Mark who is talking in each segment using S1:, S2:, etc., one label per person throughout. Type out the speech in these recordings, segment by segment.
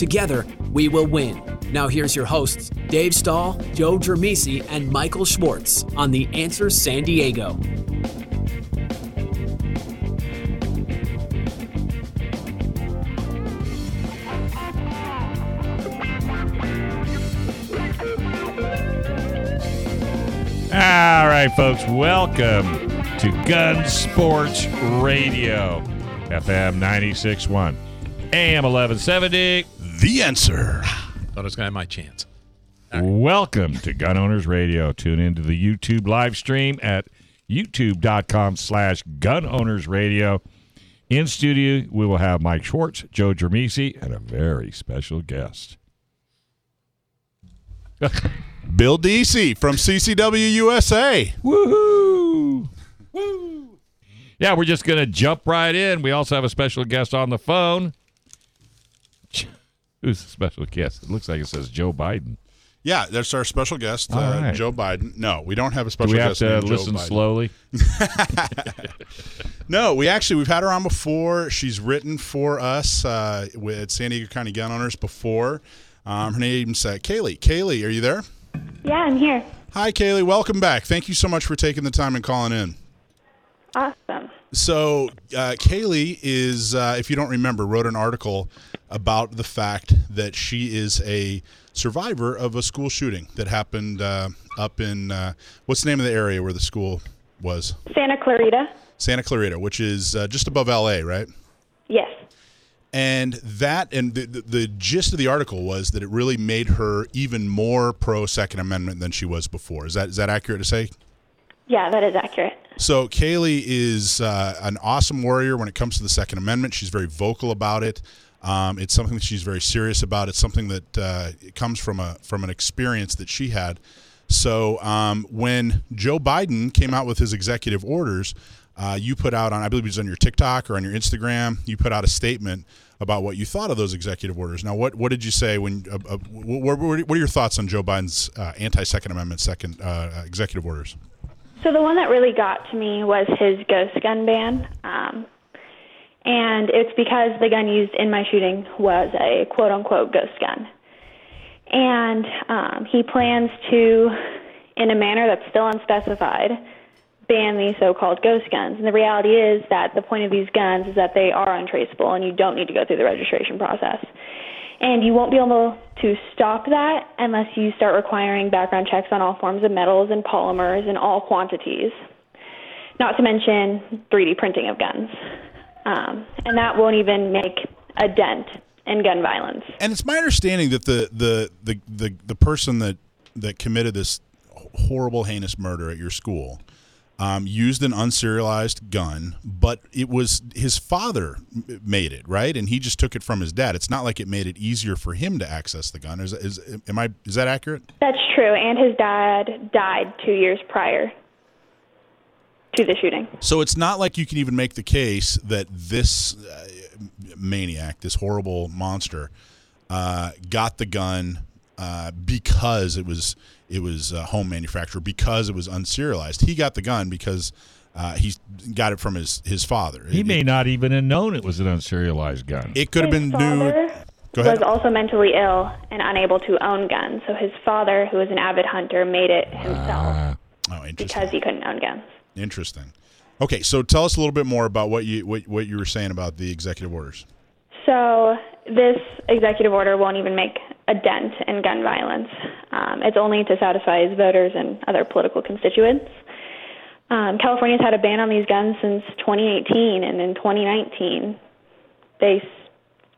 S1: Together, we will win. Now, here's your hosts, Dave Stahl, Joe Germisi, and Michael Schwartz on The Answer San Diego.
S2: All right, folks, welcome to Gun Sports Radio, FM 96.1, AM 1170.
S3: The answer.
S4: Thought I was going to have my chance.
S2: Welcome to Gun Owners Radio. Tune into the YouTube live stream at youtube.com slash gun owners radio. In studio, we will have Mike Schwartz, Joe Germisi, and a very special guest.
S3: Bill DC from CCW USA.
S2: Woohoo! Woo! Yeah, we're just going to jump right in. We also have a special guest on the phone. Who's the special guest? It looks like it says Joe Biden.
S3: Yeah, that's our special guest, uh,
S2: right.
S3: Joe Biden. No, we don't have a
S2: Do
S3: special
S2: we have
S3: guest
S2: to
S3: named Joe
S2: listen
S3: Biden.
S2: slowly?
S3: No, we actually we've had her on before. She's written for us uh, with San Diego County Gun Owners before. Um, her name's uh, Kaylee. Kaylee, are you there?
S5: Yeah, I'm here.
S3: Hi, Kaylee. Welcome back. Thank you so much for taking the time and calling in.
S5: Awesome.
S3: So, uh, Kaylee is, uh, if you don't remember, wrote an article about the fact that she is a survivor of a school shooting that happened uh, up in, uh, what's the name of the area where the school was?
S5: Santa Clarita.
S3: Santa Clarita, which is uh, just above LA, right?
S5: Yes.
S3: And that, and the, the, the gist of the article was that it really made her even more pro Second Amendment than she was before. Is that is that accurate to say?
S5: Yeah, that is accurate.
S3: So Kaylee is uh, an awesome warrior when it comes to the Second Amendment. She's very vocal about it. Um, it's something that she's very serious about. It's something that uh, it comes from a from an experience that she had. So um, when Joe Biden came out with his executive orders, uh, you put out on I believe it was on your TikTok or on your Instagram. You put out a statement about what you thought of those executive orders. Now, what what did you say when? Uh, uh, what, what are your thoughts on Joe Biden's uh, anti Second Amendment second uh, executive orders?
S5: So the one that really got to me was his ghost gun ban. Um, and it's because the gun used in my shooting was a quote unquote ghost gun. And um, he plans to, in a manner that's still unspecified, ban these so called ghost guns. And the reality is that the point of these guns is that they are untraceable and you don't need to go through the registration process. And you won't be able to stop that unless you start requiring background checks on all forms of metals and polymers in all quantities, not to mention 3D printing of guns. Um, and that won't even make a dent in gun violence.
S3: And it's my understanding that the the the the, the person that that committed this horrible, heinous murder at your school um, used an unserialized gun, but it was his father made it right, and he just took it from his dad. It's not like it made it easier for him to access the gun. Is, is am I is that accurate?
S5: That's true. And his dad died two years prior to the shooting.
S3: So it's not like you can even make the case that this uh, maniac, this horrible monster, uh, got the gun uh, because it was it was uh, home manufactured, because it was unserialized. He got the gun because uh, he got it from his his father.
S2: He
S3: it,
S2: may not even have known it was an unserialized gun.
S3: It could have been new.
S5: father
S3: Go ahead.
S5: was also mentally ill and unable to own guns. So his father, who was an avid hunter, made it himself
S3: Oh,
S5: because he couldn't own guns.
S3: Interesting. Okay, so tell us a little bit more about what you what, what you were saying about the executive orders.
S5: So this executive order won't even make a dent in gun violence. Um, it's only to satisfy voters and other political constituents. Um, California's had a ban on these guns since 2018, and in 2019, they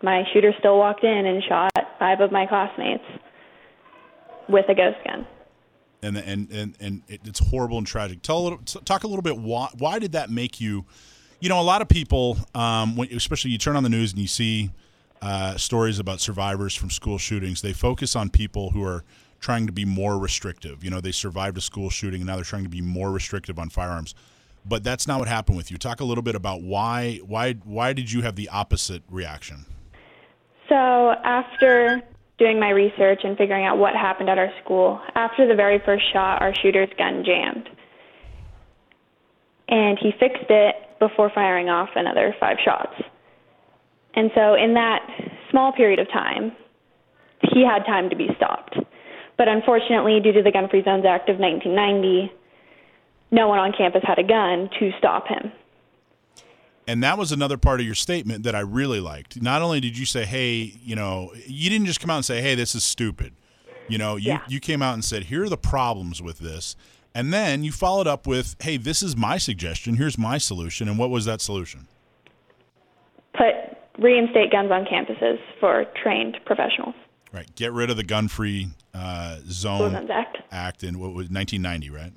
S5: my shooter still walked in and shot five of my classmates with a ghost gun.
S3: And and and and it- it's horrible and tragic. Tell a little, talk a little bit. Why why did that make you? You know, a lot of people, um, when, especially you turn on the news and you see uh, stories about survivors from school shootings, they focus on people who are trying to be more restrictive. You know, they survived a school shooting and now they're trying to be more restrictive on firearms. But that's not what happened with you. Talk a little bit about why why why did you have the opposite reaction?
S5: So, after doing my research and figuring out what happened at our school, after the very first shot, our shooter's gun jammed. And he fixed it before firing off another five shots. And so, in that small period of time, he had time to be stopped. But unfortunately, due to the Gun Free Zones Act of 1990, no one on campus had a gun to stop him.
S3: And that was another part of your statement that I really liked. Not only did you say, "Hey, you know," you didn't just come out and say, "Hey, this is stupid." You know, you
S5: Yeah.
S3: you came out and said, "Here are the problems with this." And then you followed up with, "Hey, this is my suggestion. Here's my solution." And what was that solution?
S5: Put reinstate guns on campuses for trained professionals.
S3: Right. Get rid of the gun-free uh, zone
S5: Act.
S3: act in what was 1990, right?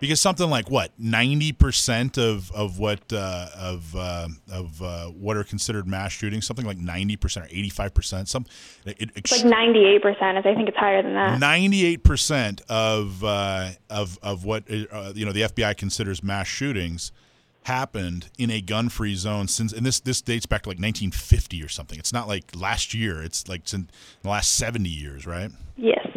S3: Because something like what 90 percent of of what uh, of uh, of uh, what are considered mass shootings, something like 90 percent or 85 percent, some it,
S5: It's like 98%, as I think it's higher than that.
S3: Ninety-eight percent of uh, of of what uh, you know the FBI considers mass shootings happened in a gun-free zone since, and this this dates back to like 1950 or something. It's not like last year. It's like in the last 70 years, right?
S5: Yes.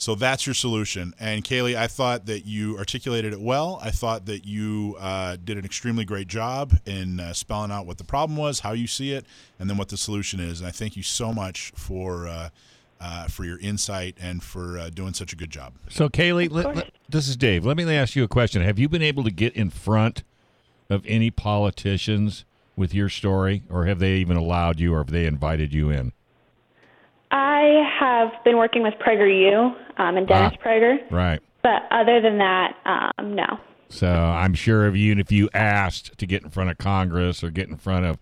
S3: So that's your solution. And Kaylee, I thought that you articulated it well. I thought that you uh, did an extremely great job in uh, spelling out what the problem was, how you see it, and then what the solution is. And I thank you so much for uh, uh, for your insight and for uh, doing such a good job.
S2: So, Kaylee, let,
S5: course.
S2: let- this is Dave. Let me ask you a question. Have you been able to get in front of any politicians with your story, or have they even allowed you, or have they invited you in?
S5: I have been working with PragerU um, and Dennis
S2: Ah.
S5: Prager,
S2: Right.
S5: but other than that, um, no.
S2: So I'm sure if you if you asked to get in front of Congress or get in front of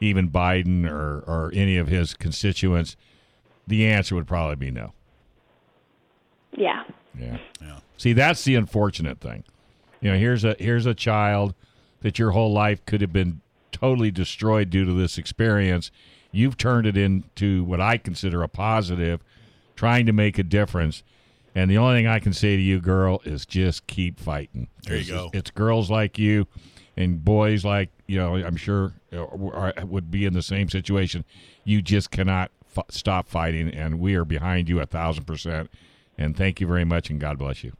S2: even Biden or or any of his constituents, the answer would probably be no.
S5: Yeah.
S2: Yeah.
S3: Yeah.
S2: See, that's the unfortunate thing. You know, here's a here's a child that your whole life could have been totally destroyed due to this experience. You've turned it into what I consider a positive, trying to make a difference. And the only thing I can say to you, girl, is just keep fighting.
S3: There you
S2: It's-
S3: go.
S2: It's girls like you and boys like you know. I'm sure uh, are, would be in the same situation. You just cannot f- stop fighting, and we are behind you a thousand percent. And thank you very much, and God bless you.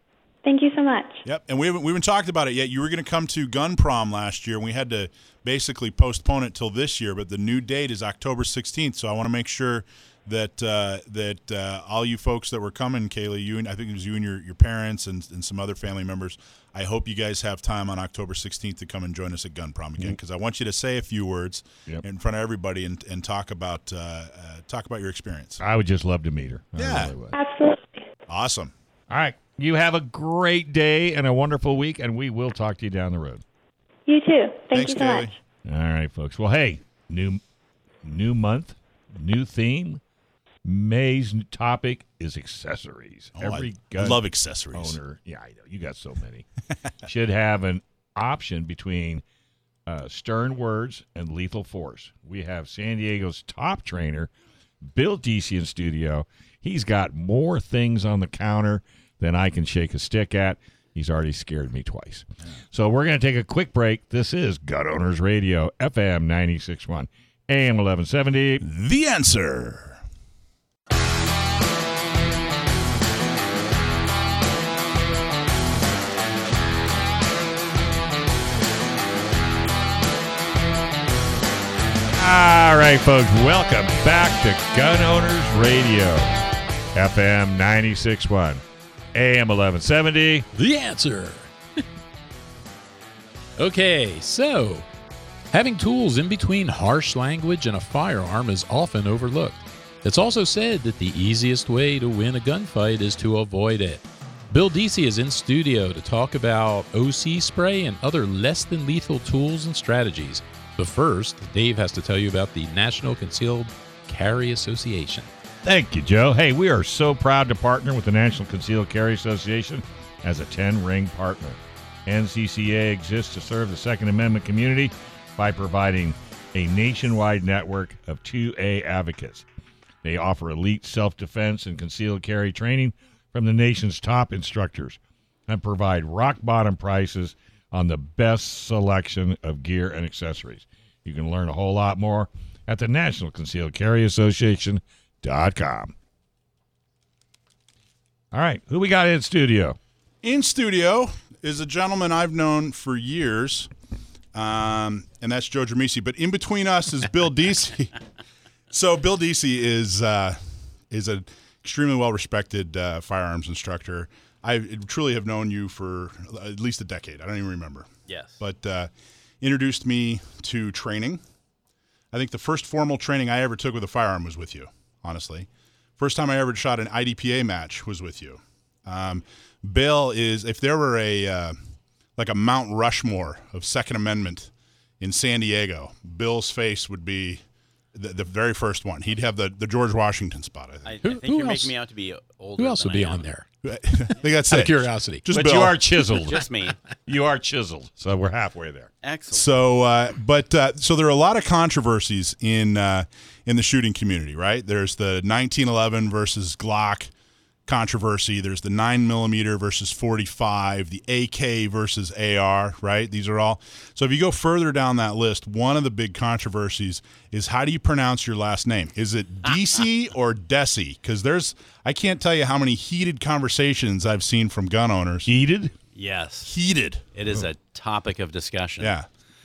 S5: Thank you so much.
S3: Yep, and we haven't we haven't talked about it yet. You were going to come to Gun Prom last year, and we had to basically postpone it till this year. But the new date is October 16th, so I want to make sure that uh, that uh, all you folks that were coming, Kaylee, you and I think it was you and your, your parents and, and some other family members. I hope you guys have time on October 16th to come and join us at Gun Prom again, because I want you to say a few words
S2: Yep.
S3: in front of everybody and, and talk about uh, uh, talk about your experience.
S2: I would just love to meet her. I
S3: Yeah.
S2: really.
S5: Absolutely.
S3: Awesome.
S2: All right. You have a great day and a wonderful week, and we will talk to you down the road.
S5: You too. Thank
S3: Thanks,
S5: you so
S3: Kaylee.
S5: much.
S2: All right, folks. Well, hey, new new month, new theme. May's topic is accessories.
S3: Oh,
S2: Every
S3: I, I love accessories.
S2: owner, yeah, I know you got so many, should have an option between uh, stern words and lethal force. We have San Diego's top trainer, Bill DC in studio. He's got more things on the counter than I can shake a stick at. He's already scared me twice. So we're going to take a quick break. This is Gun Owners Radio, FM 96.1, AM 1170.
S3: The answer.
S2: Right, folks, welcome back to Gun Owners Radio, FM 96.1, AM 1170.
S4: The answer. okay, so having tools in between harsh language and a firearm is often overlooked. It's also said that the easiest way to win a gunfight is to avoid it. Bill Deasy is in studio to talk about OC spray and other less than lethal tools and strategies. But first, Dave has to tell you about the National Concealed Carry Association.
S2: Thank you, Joe. Hey, we are so proud to partner with the National Concealed Carry Association as a 10 ring partner. NCCA exists to serve the Second Amendment community by providing a nationwide network of 2A advocates. They offer elite self defense and concealed carry training from the nation's top instructors and provide rock bottom prices on the best selection of gear and accessories. You can learn a whole lot more at the National Concealed Carry Association.com. All right, who we got in studio?
S3: In studio is a gentleman I've known for years, um, and that's Joe Dramisi. But in between us is Bill Deasy. so Bill Deasy is uh, is an extremely well respected uh, firearms instructor. I truly have known you for at least a decade. I don't even remember.
S6: Yes.
S3: But uh, introduced me to training. I think the first formal training I ever took with a firearm was with you. Honestly, first time I ever shot an IDPA match was with you. Um, Bill is if there were a uh, like a Mount Rushmore of Second Amendment in San Diego, Bill's face would be the, the very first one. He'd have the, the George Washington spot. I think.
S6: I, I
S4: Who-
S6: think
S4: who
S6: you're
S4: else-
S6: making me out to be older.
S4: Who else
S6: than
S4: would be on there?
S3: I got that's
S4: Out of curiosity.
S3: Just
S2: but
S3: Bill.
S2: you are chiseled.
S6: Just me.
S2: you are chiseled, so we're halfway there.
S6: Excellent.
S3: So, uh, but uh, so there are a lot of controversies in uh, in the shooting community, right? There's the 1911 versus Glock controversy. There's the nine millimeter versus 45, the AK versus AR, right? These are all. So if you go further down that list, one of the big controversies is how do you pronounce your last name? Is it DC or Desi? Because there's I can't tell you how many heated conversations I've seen from gun owners.
S2: Heated?
S6: yes,
S3: Heated.
S6: it is a topic of discussion.
S3: Yeah.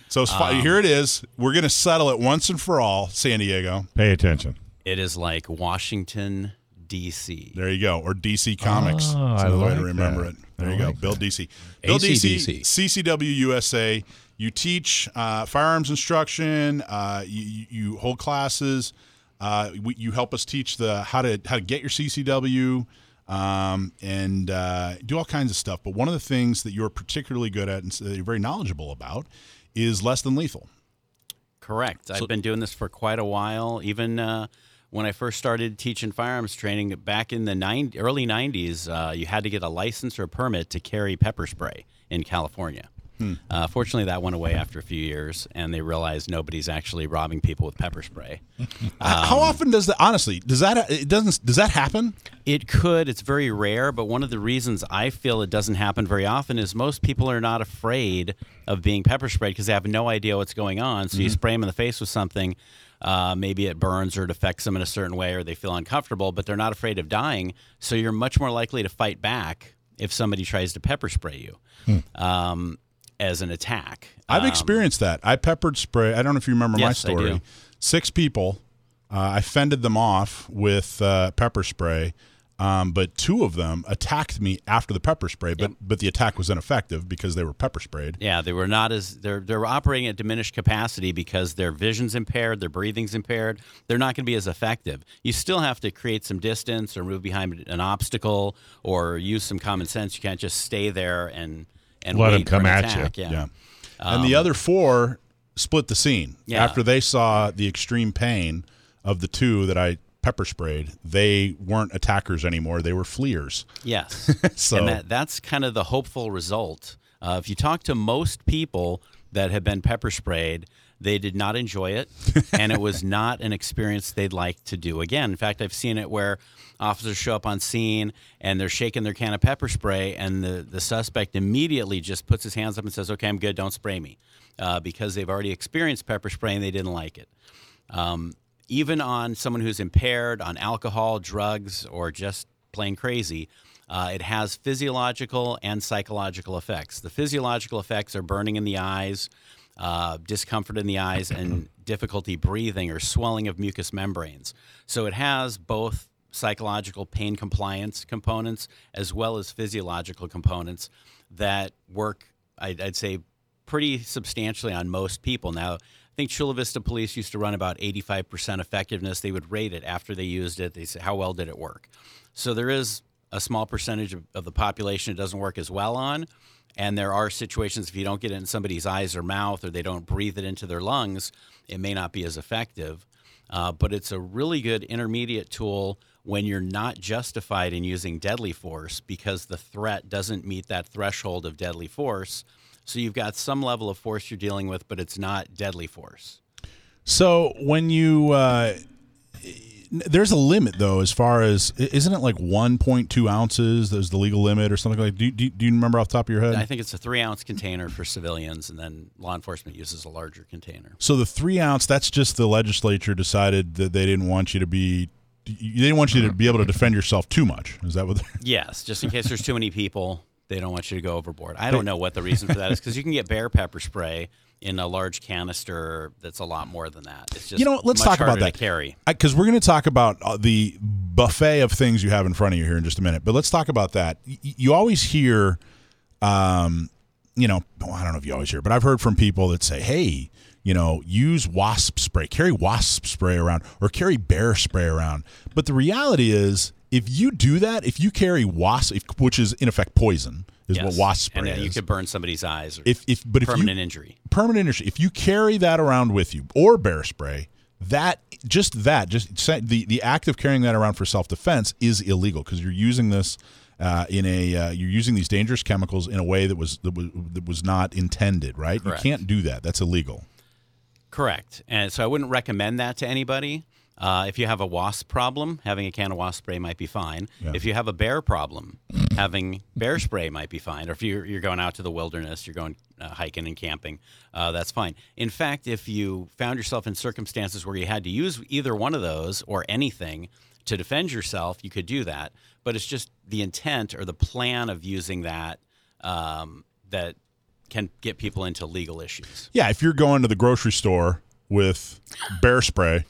S3: So
S6: Um,
S3: here it is. We're going to settle it once and for all, San Diego.
S2: Pay attention.
S6: It is like Washington D.C.
S3: There you go. Or DC Comics.
S2: Oh,
S3: That's
S2: I
S3: another way to remember
S2: that.
S3: it. There
S2: I
S3: you go.
S2: like
S3: Bill DC. Bill
S4: AC/DC.
S3: DC, CCW USA. You teach uh, firearms instruction. Uh, you, you- you hold classes. Uh, we, you help us teach the how to how to get your CCW. Um, and uh, do all kinds of stuff. But one of the things that you're particularly good at and that you're very knowledgeable about is less than lethal.
S6: Correct. I've been doing this for quite a while. Even uh, when I first started teaching firearms training back in the nine, early 90s, uh, you had to get a license or a permit to carry pepper spray in California. Uh, fortunately, that went away after a few years, and they realized nobody's actually robbing people with pepper spray.
S3: Uh, how often does that? Honestly, does that it doesn't does that happen?
S6: It could. It's very rare, but one of the reasons I feel it doesn't happen very often is most people are not afraid of being pepper sprayed because they have no idea what's going on. So you spray them in the face with something, uh, maybe it burns or it affects them in a certain way, or they feel uncomfortable, but they're not afraid of dying. So you're much more likely to fight back if somebody tries to pepper spray you. Um, as an attack,
S3: I've
S6: Um,
S3: experienced that. I peppered spray. I don't know if you remember my
S6: Yes, I
S3: story.
S6: do.
S3: Six people. Uh, I fended them off with uh, pepper spray, um, but two of them attacked me after the pepper spray. But but the attack was ineffective because they were pepper sprayed.
S6: Yeah, they were not as they're they're operating at diminished capacity because their vision's impaired, their breathing's impaired. They're not going to be as effective. You still have to create some distance or move behind an obstacle or use some common sense. You can't just stay there and and
S2: Let 'em
S6: wait for
S2: come
S6: an
S2: at you.
S6: attack. Yeah.
S3: Yeah. and the other four split the scene
S6: Yeah.
S3: after they saw the extreme pain of the two that I pepper sprayed. They weren't attackers anymore. They were fleers.
S6: Yes.
S3: So-
S6: and that, that's kind of the hopeful result. Uh, if you talk to most people that have been pepper sprayed, they did not enjoy it, and it was not an experience they'd like to do again. In fact, I've seen it where officers show up on scene and they're shaking their can of pepper spray, and the, the suspect immediately just puts his hands up and says, Okay, I'm good, don't spray me, uh, because they've already experienced pepper spray and they didn't like it Um, even on someone who's impaired on alcohol, drugs, or just plain crazy, uh, it has physiological and psychological effects. The physiological effects are burning in the eyes, uh, discomfort in the eyes, and difficulty breathing or swelling of mucous membranes. So it has both psychological pain compliance components as well as physiological components that work, I'd, I'd say, pretty substantially on most people. Now, I think Chula Vista Police used to run about 85% effectiveness. They would rate it after they used it. They say, how well did it work? So there is a small percentage of, of the population it doesn't work as well on. And there are situations if you don't get it in somebody's eyes or mouth or they don't breathe it into their lungs, it may not be as effective. Uh, but it's a really good intermediate tool when you're not justified in using deadly force because the threat doesn't meet that threshold of deadly force. So you've got some level of force you're dealing with, but it's not deadly force.
S3: So when you uh, there's a limit though, as far as isn't it like 1.2 ounces? There's the legal limit or something like. Do, do, do you remember off the top of your head?
S6: I think it's a three ounce container for civilians, and then law enforcement uses a larger container.
S3: So the three ounce, that's just the legislature decided that they didn't want you to be. They didn't want you to be able to defend yourself too much. Is that what?
S6: Yes, just in case there's too many people, they don't want you to go overboard. I don't know what the reason for that is because you can get bear pepper spray in a large canister that's a lot more than that. It's just
S3: you know, let's talk about that.
S6: Carry.
S3: because we're going to talk about uh, the buffet of things you have in front of you here in just a minute. But let's talk about that. Y- you always hear, um, you know, well, I don't know if you always hear, but I've heard from people that say, "Hey, you know, use wasp spray, carry wasp spray around, or carry bear spray around." But the reality is, if you do that, if you carry wasp, if, which is in effect poison, is what wasp spray
S6: and uh,
S3: is.
S6: you could burn somebody's eyes or
S3: if if but if you
S6: permanent injury.
S3: permanent injury. If you carry that around with you or bear spray, that just that just the the act of carrying that around for self defense is illegal because you're using this uh, in a uh, you're using these dangerous chemicals in a way that was that was, that was not intended. Right?
S6: Correct.
S3: You can't do that. That's illegal.
S6: Correct. And so I wouldn't recommend that to anybody. Uh, if you have a wasp problem, having a can of wasp spray might be fine. If you have a bear problem, having bear spray might be fine. Or if you're, you're going out to the wilderness, you're going uh, hiking and camping, uh, that's fine. In fact, if you found yourself in circumstances where you had to use either one of those or anything to defend yourself, you could do that. But it's just the intent or the plan of using that um, that can get people into legal issues.
S3: Yeah. If you're going to the grocery store with bear spray,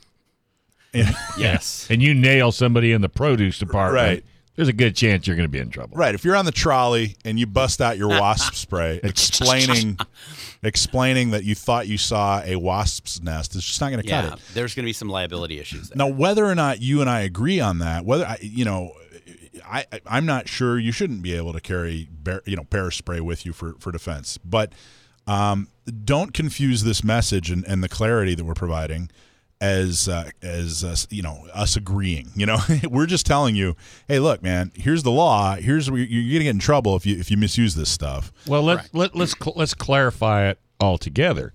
S3: and,
S6: Yes.
S2: and you nail somebody in the produce department,
S3: Right.
S2: there's a good chance you're going to be in trouble.
S3: Right. If you're on the trolley and you bust out your wasp spray, explaining explaining that you thought you saw a wasp's nest, it's just not going to cut it.
S6: there's going to be some liability issues there.
S3: Now, whether or not you and I agree on that, whether I, you know, I I- I'm not sure you shouldn't be able to carry bear, you know bear spray with you for for defense, but um, don't confuse this message and, and the clarity that we're providing as uh, as uh, you know us agreeing. You know, we're just telling you, hey, look, man, here's the law. Here's where you're going to get in trouble if you if you misuse this stuff.
S2: Well, let's let, let's cl- let's clarify it all together.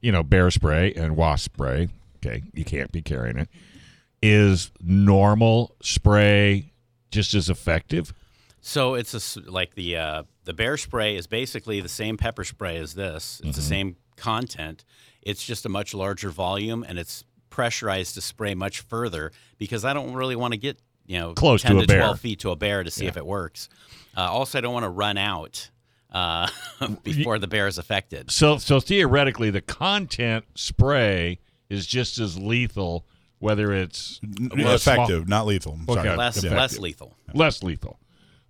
S2: You know, bear spray and wasp spray. Okay, you can't be carrying it. Is normal spray just as effective?
S6: So it's a s like the uh, the bear spray is basically the same pepper spray as this. It's the same content. It's just a much larger volume, and it's pressurized to spray much further because I don't really want to get you know
S2: Close to
S6: 10
S2: a
S6: to
S2: bear.
S6: 12 feet to a bear to see if it works. Uh, also, I don't want to run out uh, before the bear is affected.
S2: So so theoretically, the content spray is just as lethal, whether it's a small-
S3: effective, not lethal. I'm sorry.
S2: Okay.
S6: Less
S2: Effective.
S6: less lethal.
S2: less lethal.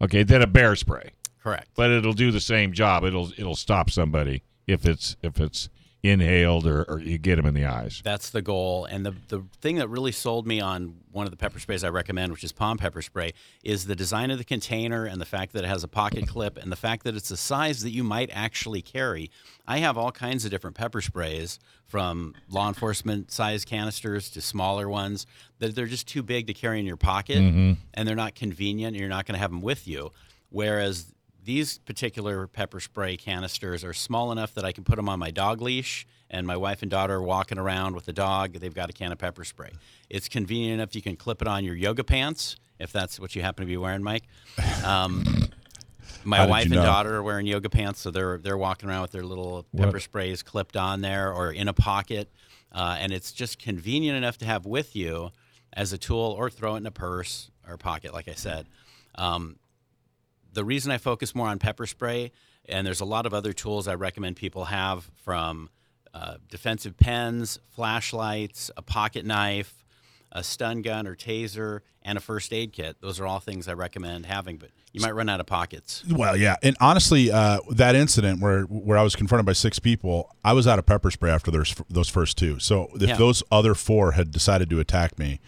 S2: Okay, than a bear spray.
S6: Correct.
S2: but it'll do the same job. It'll it'll stop somebody if it's if it's inhaled or, or you get them in the eyes.
S6: That's the goal. And the, the thing that really sold me on one of the pepper sprays I recommend, which is POM pepper spray, is the design of the container and the fact that it has a pocket clip and the fact that it's a size that you might actually carry. I have all kinds of different pepper sprays from law enforcement size canisters to smaller ones that they're just too big to carry in your pocket mm-hmm. and they're not convenient and you're not going to have them with you. Whereas these particular pepper spray canisters are small enough that I can put them on my dog leash, and my wife and daughter are walking around with the dog. They've got a can of pepper spray. It's convenient enough you can clip it on your yoga pants if that's what you happen to be wearing, Mike. Um, my wife
S3: you
S6: and
S3: know?
S6: daughter are wearing yoga pants, so they're they're walking around with their little pepper sprays clipped on there or in a pocket, uh, and it's just convenient enough to have with you as a tool or throw it in a purse or pocket, like I said. Um, the reason I focus more on pepper spray, and there's a lot of other tools I recommend people have from uh, defensive pens, flashlights, a pocket knife, a stun gun or taser, and a first aid kit. Those are all things I recommend having, but you might run out of pockets.
S3: Well, yeah, and honestly, uh, that incident where where I was confronted by six people, I was out of pepper spray after those those first two. So if
S6: Yeah.
S3: those other four had decided to attack me,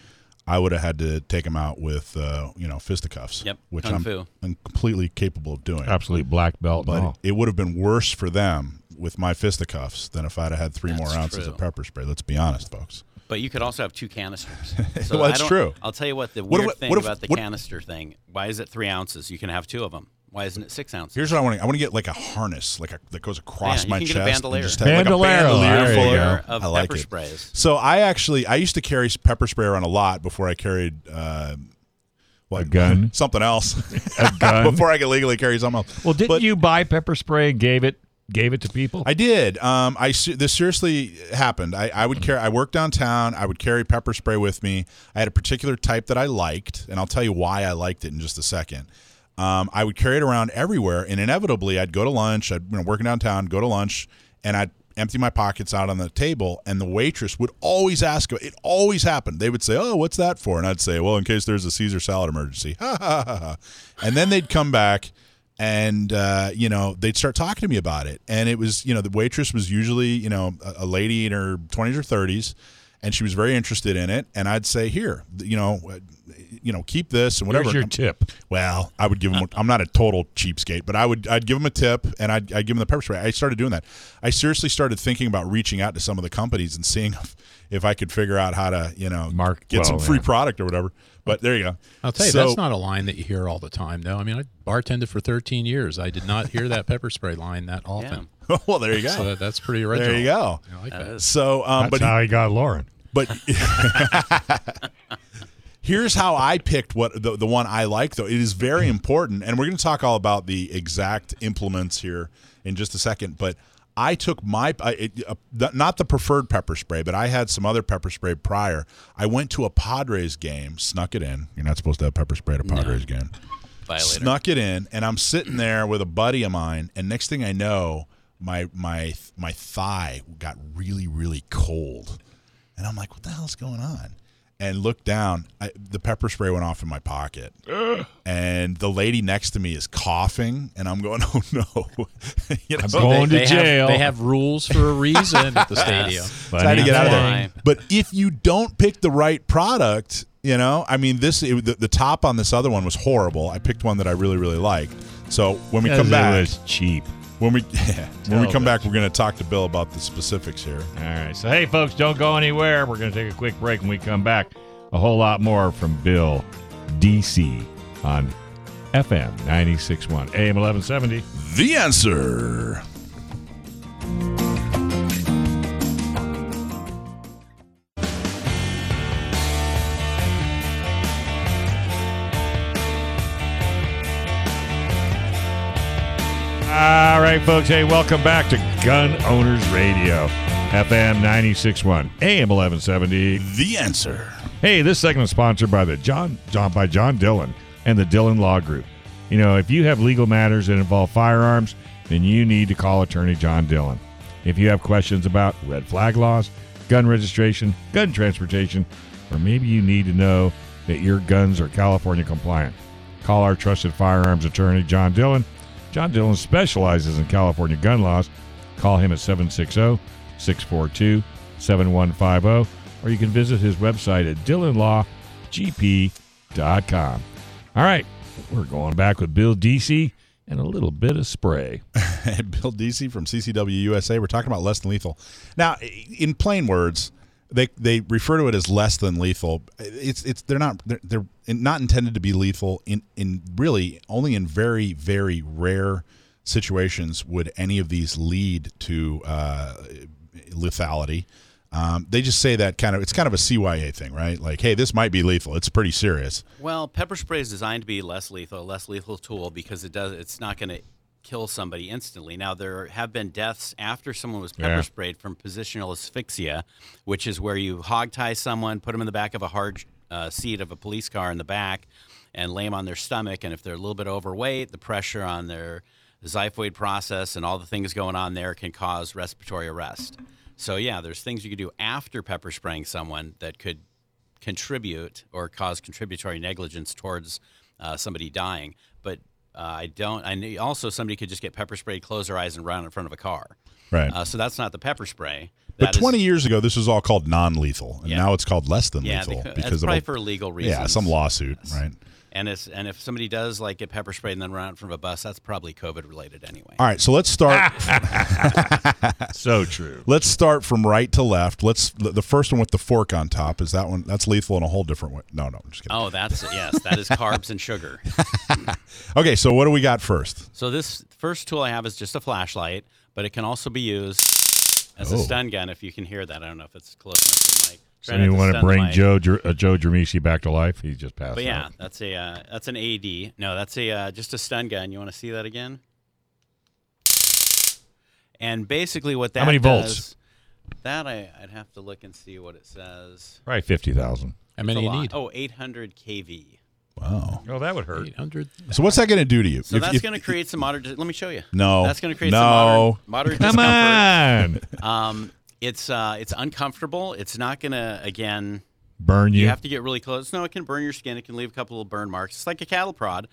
S3: I would have had to take them out with uh, you know fisticuffs.
S6: Yep,
S3: which
S6: kung
S3: I'm,
S6: fu.
S3: I'm completely capable of doing.
S2: Absolute black belt.
S3: But
S2: and all.
S3: it would have been worse for them with my fisticuffs than if I'd have had three more ounces
S6: true.
S3: of pepper spray. Let's be honest, folks.
S6: But you could also have two canisters.
S3: Well,
S6: I
S3: that's
S6: don't-
S3: true.
S6: I'll tell you what the
S3: What
S6: weird
S3: if-
S6: thing
S3: what if-
S6: about the
S3: what-
S6: canister thing. Why is it three ounces? You can have two of them. Why isn't it six ounces?
S3: Here's what I want to. I want to get like a harness, like a that goes across
S6: Yeah, you
S3: my
S6: can get a
S3: chest.
S6: bandolier.
S3: Just have like a
S2: Bandolier,
S3: bandolier
S2: there
S3: full
S2: you
S3: of,
S6: go.
S3: I like
S6: pepper
S3: it.
S6: sprays.
S3: So I actually I used to carry pepper spray around a lot before I carried. Uh, what,
S2: A gun?
S3: something else.
S2: A gun?
S3: before I could legally carry something else.
S2: Well, didn't
S3: But-
S2: you buy pepper spray and gave it gave it to people?
S3: I did. Um, I this seriously happened. I, I would carry. I worked downtown. I would carry pepper spray with me. I had a particular type that I liked, and I'll tell you why I liked it in just a second. Um, I would carry it around everywhere, and inevitably, I'd go to lunch. I'd you know, working downtown, go to lunch, and I'd empty my pockets out on the table, and the waitress would always ask. It always happened. They would say, "Oh, what's that for?" And I'd say, "Well, in case there's a Caesar salad emergency." And then they'd come back and uh, you know they'd start talking to me about it and it was you know the waitress was usually you know a, a lady in her 20s or 30s and she was very interested in it and i'd say here you know uh, you know keep this and whatever
S2: Where's your tip?
S3: well i would give them i'm not a total cheapskate but i would i'd give them a tip and i'd, I'd give them the pepper spray i started doing that i seriously started thinking about reaching out to some of the companies and seeing if, if i could figure out how to you know
S2: Mark-
S3: get some free
S2: yeah.
S3: product or whatever but there you go
S4: I'll tell you,
S3: So-
S4: that's not a line that you hear all the time, though. I mean, I bartended for 13 years. I did not hear that pepper spray line that often.
S3: well there you go
S4: So that, that's pretty original.
S3: there you go
S4: I like that.
S3: so um,
S2: That's
S3: but
S2: how he got Lauren.
S3: But here's how I picked what the, the one I like though. It is very important, and we're going to talk all about the exact implements here in just a second. But I took my I, it, uh, not the preferred pepper spray, but I had some other pepper spray prior. I went to a Padres game, snuck it in. You're not supposed to have pepper spray at a Padres game.
S6: Violator.
S3: Snuck it in, and I'm sitting there with a buddy of mine, and next thing I know, my my my thigh got really really cold, and I'm like, "What the hell's going on?" And look down, I, the pepper spray went off in my pocket, and the lady next to me is coughing, and I'm going, "Oh no!" you know,
S2: I'm going to
S4: they
S2: jail.
S4: Have, they have rules for a reason at the stadium.
S3: trying to get out of there. But if you don't pick the right product, you know, I mean, this it, the, the top on this other one was horrible. I picked one that I really really liked. So when we come back,
S2: it was cheap.
S3: When we when we come back, we're going to talk to Bill about the specifics here.
S2: All right. So, hey, folks, don't go anywhere. We're going to take a quick break. When we come back, a whole lot more from Bill DC on FM 96.1 AM 1170.
S3: The answer.
S2: All right, folks. Hey, welcome back to Gun Owners Radio, FM 96.1 AM 1170.
S3: The answer.
S2: Hey, this segment is sponsored by the John, John by John Dillon and the Dillon Law Group. You know, if you have legal matters that involve firearms, then you need to call attorney John Dillon. If you have questions about red flag laws, gun registration, gun transportation, or maybe you need to know that your guns are California compliant, call our trusted firearms attorney John Dillon. John Dillon specializes in California gun laws. Call him at 760 642 7150, or you can visit his website at DillonLawGP.com. All right, we're going back with Bill DC and a little bit of spray.
S3: Bill DC from CCW USA. We're talking about less than lethal. Now, in plain words, they they refer to it as less than lethal. It's it's they're not they're, they're not intended to be lethal. In in really only in very very rare situations would any of these lead to uh, lethality. Um, they just say that kind of it's kind of a CYA thing, right? Like, hey, this might be lethal. It's pretty serious.
S6: Well, pepper spray is designed to be less lethal, a less lethal tool because it does. It's not going to kill somebody instantly. Now there have been deaths after someone was pepper
S2: Yeah.
S6: sprayed from positional asphyxia, which is where you hog tie someone, put them in the back of a hard uh, seat of a police car in the back, and lay them on their stomach. And if they're a little bit overweight, the pressure on their xiphoid process and all the things going on there can cause respiratory arrest. So yeah, there's things you could do after pepper spraying someone that could contribute or cause contributory negligence towards uh, somebody dying. But uh, I don't. I knew also somebody could just get pepper sprayed, close their eyes, and run in front of a car.
S3: Right.
S6: Uh, so that's not the pepper spray.
S3: but
S6: That is-
S3: 20 years ago, this was all called non-lethal, and
S6: Yeah.
S3: now it's called less than
S6: yeah,
S3: lethal
S6: because,
S3: because
S6: that's
S3: of
S6: probably
S3: a-
S6: for legal reasons.
S3: Yeah, some lawsuit, right?
S6: And it's, and if somebody does like get pepper sprayed and then run out from a bus, that's probably COVID related anyway.
S3: All right, so let's start.
S2: So true.
S3: let's start from right to left. Let's the first one with the fork on top is that one. That's lethal in a whole different way. No, no, I'm just kidding.
S6: Oh, that's yes, that is carbs and sugar.
S3: Okay, so what do we got first?
S6: So this first tool I have is just a flashlight, but it can also be used as
S3: Oh.
S6: a stun gun. If you can hear that, I don't know if it's close enough to the mic. Try
S2: So you want to bring
S6: mic.
S2: Joe Jer- uh, Joe Dramisi back to life? He just passed
S6: But yeah,
S2: out.
S6: that's a uh, that's an AD. No, that's a uh, just a stun gun. You want to see that again? And basically, what that
S2: How many volts?
S6: That I, I'd have to look and see what it says.
S2: Probably fifty thousand.
S4: How many you
S6: lot.
S4: need?
S6: Oh, 800 kV.
S3: Wow.
S2: Oh, that would hurt.
S4: 800.
S3: So what's that going to do to you?
S6: So
S3: If-
S6: that's going to create some moderate. Let me show you.
S3: No.
S6: That's going to create
S3: No.
S6: some moderate, moderate
S2: Come
S6: discomfort.
S2: on,
S6: Um, it's uh, it's uncomfortable. It's not going to again.
S2: burn you.
S6: You have to get really close. No, it can burn your skin. It can leave a couple of burn marks. It's like a cattle prod,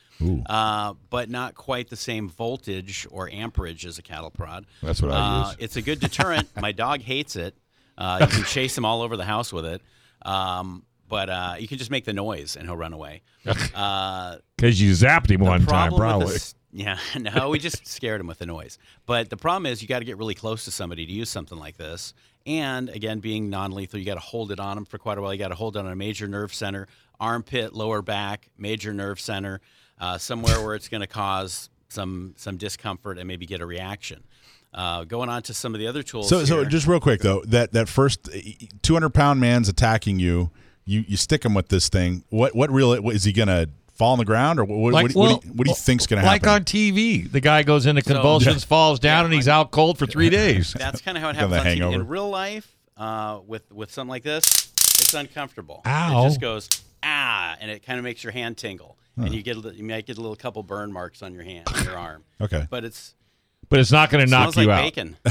S6: uh, but not quite the same voltage or amperage as a cattle prod.
S2: That's what I
S6: Uh,
S2: use.
S6: It's a good deterrent. My dog hates it. Uh, you can chase him all over the house with it, um, but uh, you can just make the noise and he'll run away. Uh,
S2: Because you zapped him one time, probably.
S6: Yeah, no, we just scared him with the noise. But the problem is, you got to get really close to somebody to use something like this. And again, being non-lethal, you got to hold it on them for quite a while. You got to hold it on a major nerve center, armpit, lower back, major nerve center, uh, somewhere where it's going to cause some some discomfort and maybe get a reaction. Uh, going on to some of the other tools.
S3: So, so just real quick though, that that first two hundred pound man's attacking you. You you stick him with this thing. What what real what, is he going to fall on the ground or what? What, what, do you- what do you, what do you think's going to happen?
S2: like on TV, the guy goes into convulsions, falls down,
S6: Yeah,
S2: and he's
S6: like-
S2: out cold for three days.
S6: That's kind of how it happens
S3: the
S6: on TV.
S3: hangover.
S6: In real life, uh, with with something like this, it's uncomfortable.
S2: Ow.
S6: It just goes ah, and it kind of makes your hand tingle, and you get a, you might get a little couple burn marks on your hand, on your arm.
S3: Okay.
S6: but it's
S2: But it's not going to knock
S6: smells
S2: you
S6: like
S2: out.
S6: bacon.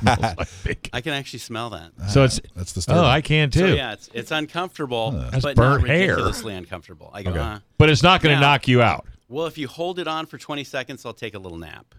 S2: Smells like bacon.
S6: I can actually smell that.
S2: So it's
S3: That's the start.
S2: oh, I can too.
S6: So yeah, it's it's uncomfortable,
S2: That's
S6: but
S2: burnt
S6: not
S2: hair.
S6: ridiculously uncomfortable. I go,
S3: Okay.
S6: uh,
S2: But it's not going to
S6: Now-
S2: knock you out.
S6: well, if you hold it on for 20 seconds, I'll take a little nap.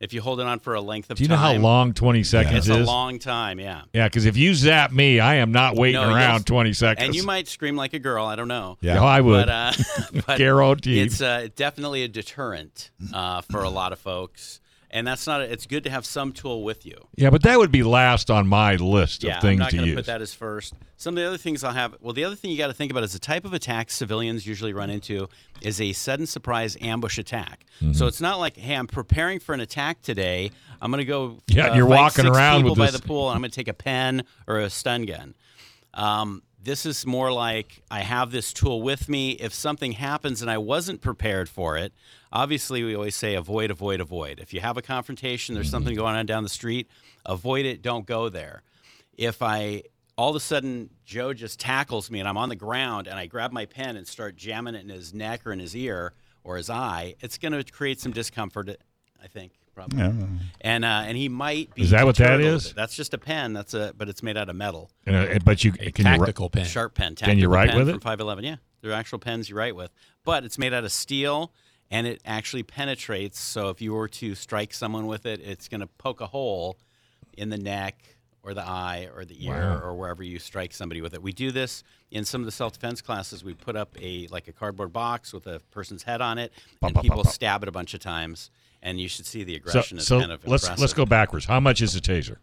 S6: If you hold it on for a length of time.
S2: Do you know how long twenty seconds
S6: It's a
S2: is?
S6: long time, yeah.
S2: yeah, because if you zap me, I am not waiting
S6: No,
S2: around
S6: you'll-
S2: twenty seconds.
S6: And you might scream like a girl. I don't know.
S3: Yeah.
S2: I would.
S6: But, uh, but
S2: Guaranteed.
S6: it's uh, definitely a deterrent uh, for a lot of folks, and that's not. A, it's good to have some tool with you.
S2: yeah, but that would be last on my list
S6: Yeah,
S2: of
S6: I'm
S2: things
S6: not
S2: to
S6: going to
S2: use.
S6: put that as first. Some of the other things I'll have. Well, the other thing you got to think about is the type of attack civilians usually run into is a sudden surprise ambush attack.
S2: Mm-hmm.
S6: So it's not like, hey, I'm preparing for an attack today. I'm going to go.
S2: Yeah,
S6: uh,
S2: you're walking around
S6: people
S2: with
S6: by
S2: this-
S6: the pool, and I'm going to take a pen or a stun gun. Um, this is more like I have this tool with me. If something happens and I wasn't prepared for it, obviously we always say avoid, avoid, avoid. If you have a confrontation, there's mm-hmm. something going on down the street, avoid it. Don't go there. If I all of a sudden Joe just tackles me and I'm on the ground and I grab my pen and start jamming it in his neck or in his ear or his eye, it's going to create some discomfort. I think probably.
S3: Yeah.
S6: And uh, and he might be.
S2: Is that what that
S6: deterred a little
S2: is?
S6: bit. That's just a pen. That's a but it's made out of metal.
S2: And, uh, but you can you ri-
S4: Tactical pen.
S6: Sharp pen.
S2: Can you
S6: tactical
S2: write
S6: pen
S2: with
S6: from
S2: it?
S6: 511. Yeah, they're actual pens you write with, but it's made out of steel and it actually penetrates. So if you were to strike someone with it, it's going to poke a hole in the neck or the eye or the ear
S2: Wow.
S6: or wherever you strike somebody with it. We do this in some of the self-defense classes. We put up a like a cardboard box with a person's head on it,
S2: Bop,
S6: and
S2: bop,
S6: people
S2: bop, bop.
S6: stab it a bunch of times. And you should see the
S2: so,
S6: aggression is
S2: so
S6: kind of
S2: let's
S6: impressive.
S2: let's go backwards. How much is a taser?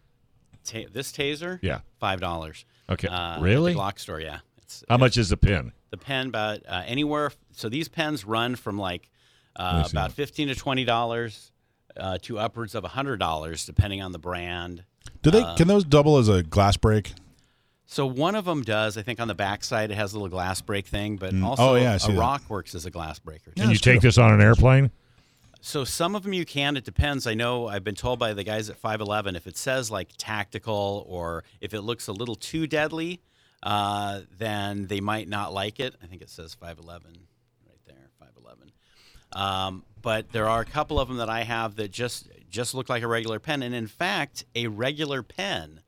S6: Ta- this taser,
S2: Yeah.
S6: five dollars.
S2: Okay.
S6: uh,
S2: Really?
S6: At the Glock store, yeah. It's
S2: How much is the pen?
S6: the pen about uh, anywhere. So these pens run from like uh,
S2: Let me see.
S6: about fifteen to twenty dollars uh, to upwards of hundred dollars, depending on the brand.
S3: Do they
S6: Uh,
S3: can those double as a glass break?
S6: So one of them does. I think on the back side it has a little glass break thing, but also
S3: Oh, yeah, I see
S6: a
S3: that.
S6: rock works as a glass breaker.
S2: Can you take
S3: true.
S2: this on an airplane?
S6: So some of them you can. It depends. I know I've been told by the guys at 511 if it says like tactical or if it looks a little too deadly, uh, then they might not like it. I think it says 511 right there, 511. Um, but there are a couple of them that I have that just just look like a regular pen, and in fact, a regular pen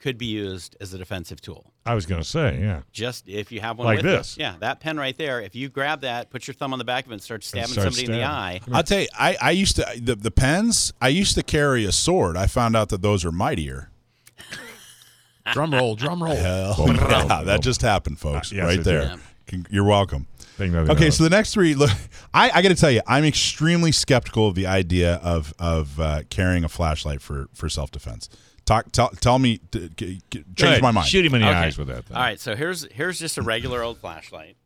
S6: could be used as a defensive tool.
S2: I was going to say, yeah.
S6: Just if you have one
S2: Like
S6: with
S2: this.
S6: you. yeah, that pen right there. If you grab that, put your thumb on the back of it, and start stabbing
S2: start
S6: somebody in the eye.
S3: I'll tell you, I, I used to the, the pens. I used to carry a sword. I found out that those are mightier.
S4: Drum roll, drum roll.
S3: Hell, yeah, that just happened, folks.
S2: Uh, yes,
S3: right there.
S6: did.
S3: You're welcome. Okay, so the next three. Look, I, I got to tell you, I'm extremely skeptical of the idea of of uh, carrying a flashlight for for self defense. Talk, tell, tell me, change
S2: ahead,
S3: my mind.
S2: Shoot him in the
S6: Okay.
S2: eyes with that. Thing.
S6: All right, so here's here's just a regular old flashlight.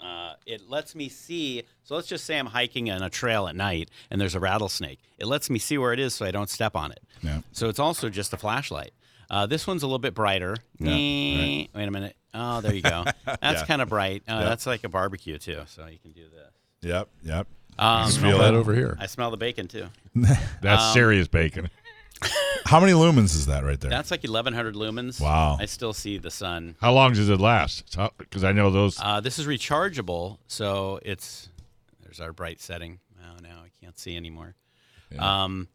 S6: Uh, it lets me see. So let's just say I'm hiking on a trail at night and there's a rattlesnake. It lets me see where it is so I don't step on it.
S3: Yeah.
S6: So it's also just a flashlight. Uh, this one's a little bit brighter.
S3: Yeah,
S6: Wait a minute. Oh, there you go. That's
S3: Yeah.
S6: kind of bright. Uh,
S3: Yeah.
S6: That's like a barbecue too. So you can do this.
S3: Yep, yep.
S6: Um,
S3: Just
S4: Smell that over here.
S6: I smell the bacon too.
S2: That's
S6: um,
S2: serious bacon.
S3: How many lumens is that right there?
S6: That's like 1100 lumens.
S3: Wow.
S6: I still see the sun.
S2: How long does it last? Because I know those.
S6: Uh, this is rechargeable, so it's there's our bright setting. Oh, no, I can't see anymore. Um,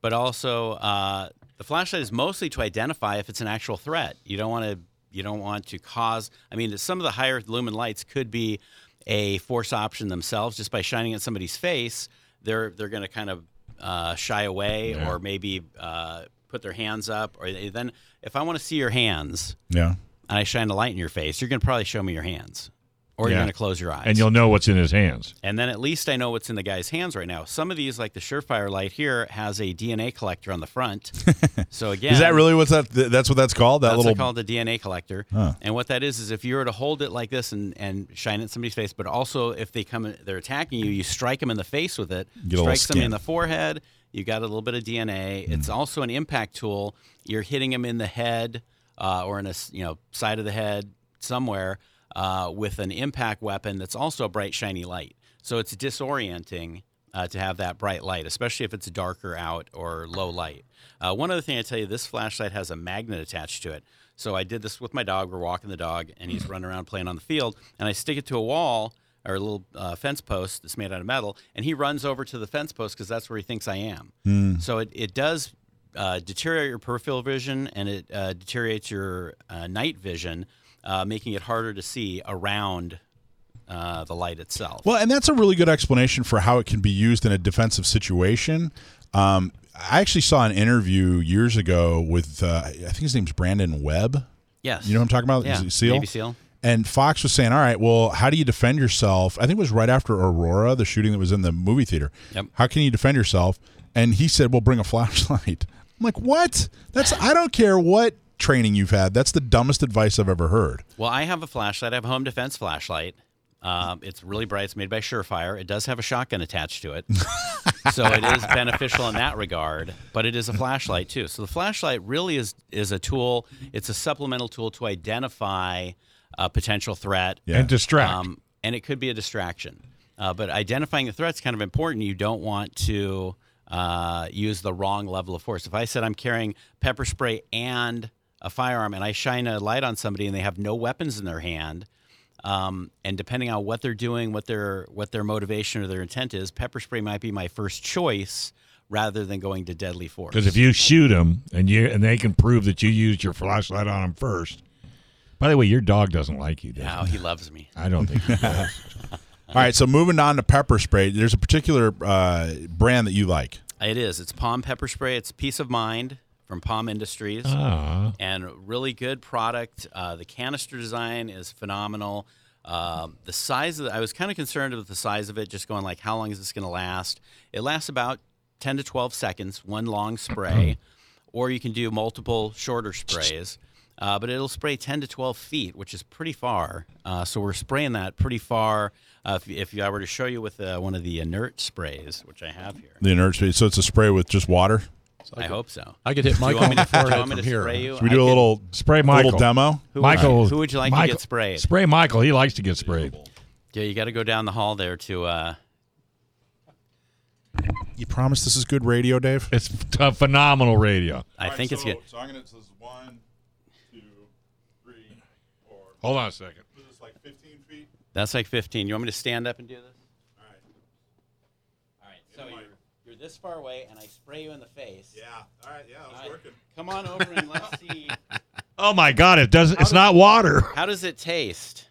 S6: but also, uh, the flashlight is mostly to identify if it's an actual threat. You don't want to you don't want to cause. I mean, some of the higher lumen lights could be a force option themselves. Just by shining at somebody's face, they're they're going to kind of uh, shy away
S2: Yeah.
S6: or maybe uh, put their hands up. Or then, if I want to see your hands,
S3: yeah.
S6: and I shine a light in your face, you're going to probably show me your hands, or you're going to close your eyes,
S2: and you'll know what's in his hands.
S6: and then at least I know what's in the guy's hands right now. Some of these, like the Surefire light here, has a DNA collector on the front. so again,
S3: Is that really what's that? That's what that's called. That
S6: that's
S3: little.
S6: called the DNA collector.
S3: Huh.
S6: And what that is is if you were to hold it like this and, and shine it in somebody's face, but also if they come, they're attacking you, you strike them in the face with it,
S3: Get
S6: strike somebody in the forehead. You got a little bit of DNA. It's also an impact tool. You're hitting them in the head uh, or in a you know side of the head somewhere uh, with an impact weapon that's also a bright shiny light. So it's disorienting uh, to have that bright light, especially if it's darker out or low light. Uh, one other thing I tell you, this flashlight has a magnet attached to it. So I did this with my dog. We're walking the dog, and he's running around playing on the field, and I stick it to a wall or a little uh, fence post that's made out of metal, and he runs over to the fence post because that's where he thinks I am. So it, it does uh, deteriorate your peripheral vision, and it uh, deteriorates your uh, night vision, uh, making it harder to see around uh, the light itself.
S3: Well, and that's a really good explanation for how it can be used in a defensive situation. Um, I actually saw an interview years ago with uh, I think his name's Brandon Webb.
S6: yes,
S3: You know what I'm talking about?
S6: Yeah,
S3: Seal?
S6: Navy SEAL.
S3: And Fox was saying, "All right, well, how do you defend yourself?" I think it was right after Aurora, the shooting that was in the movie theater.
S6: Yep.
S3: How can you defend yourself? And he said, "Well, bring a flashlight." I'm like, "What? That's I don't care what training you've had. That's the dumbest advice I've ever heard."
S6: Well, I have a flashlight. I have a home defense flashlight. Um, it's really bright. It's made by Surefire. It does have a shotgun attached to it, so it is beneficial in that regard. But it is a flashlight too. So the flashlight really is is a tool. It's a supplemental tool to identify a potential threat
S3: Yeah.
S2: And distract.
S6: um, and it could be a distraction. Uh, but identifying the threat is kind of important. You don't want to uh, use the wrong level of force. If I said I'm carrying pepper spray and a firearm, and I shine a light on somebody and they have no weapons in their hand, um, and depending on what they're doing, what their what their motivation or their intent is, pepper spray might be my first choice rather than going to deadly force.
S2: Because if you shoot them and you and they can prove that you used your flashlight on them first. By the way, your dog doesn't like you. Does
S6: no,
S2: he?
S6: he loves me.
S2: I don't think he does.
S3: All right, so moving on to pepper spray. There's a particular uh, brand that you like.
S6: It is. It's POM pepper spray. It's Peace of Mind from POM Industries.
S2: Ah.
S6: and really good product. Uh, the canister design is phenomenal. Um, the size of the, I was kind of concerned with the size of it, just going like, how long is this going to last? It lasts about 10 to 12 seconds, one long spray, or you can do multiple shorter sprays. Uh, but it'll spray 10 to 12 feet, which is pretty far. Uh, so we're spraying that pretty far. Uh, if, if I were to show you with uh, one of the inert sprays, which I have here,
S3: The inert spray. So it's a spray with just water.
S6: I hope so.
S4: I could hit
S6: Do you
S4: Michael
S6: want
S4: on
S6: me
S4: the
S6: to, do
S4: forehead
S6: want me
S4: from
S6: to
S4: here.
S6: you?
S3: Should we
S6: I
S3: do a little
S2: Spray Michael.
S3: little demo?
S6: Who
S2: Michael.
S6: Would, who would you like
S2: Michael,
S6: to get sprayed?
S2: Spray Michael. He likes to get sprayed.
S6: Yeah, you got to go down the hall there to. Uh,
S3: You promise this is good radio, Dave?
S2: It's a phenomenal radio.
S6: I think it's good.
S3: So I'm gonna. This is one, two, three, four.
S2: Hold on a second.
S3: This is like 15 feet.
S6: That's like 15. You want me to stand up and do this?
S3: All right.
S6: All right. So you're, you're this far away, and I spray you in the face.
S3: Yeah. All right. Yeah,
S6: All right, Come on over and let's see.
S2: Oh my God! It doesn't. It's not water.
S6: How does it taste?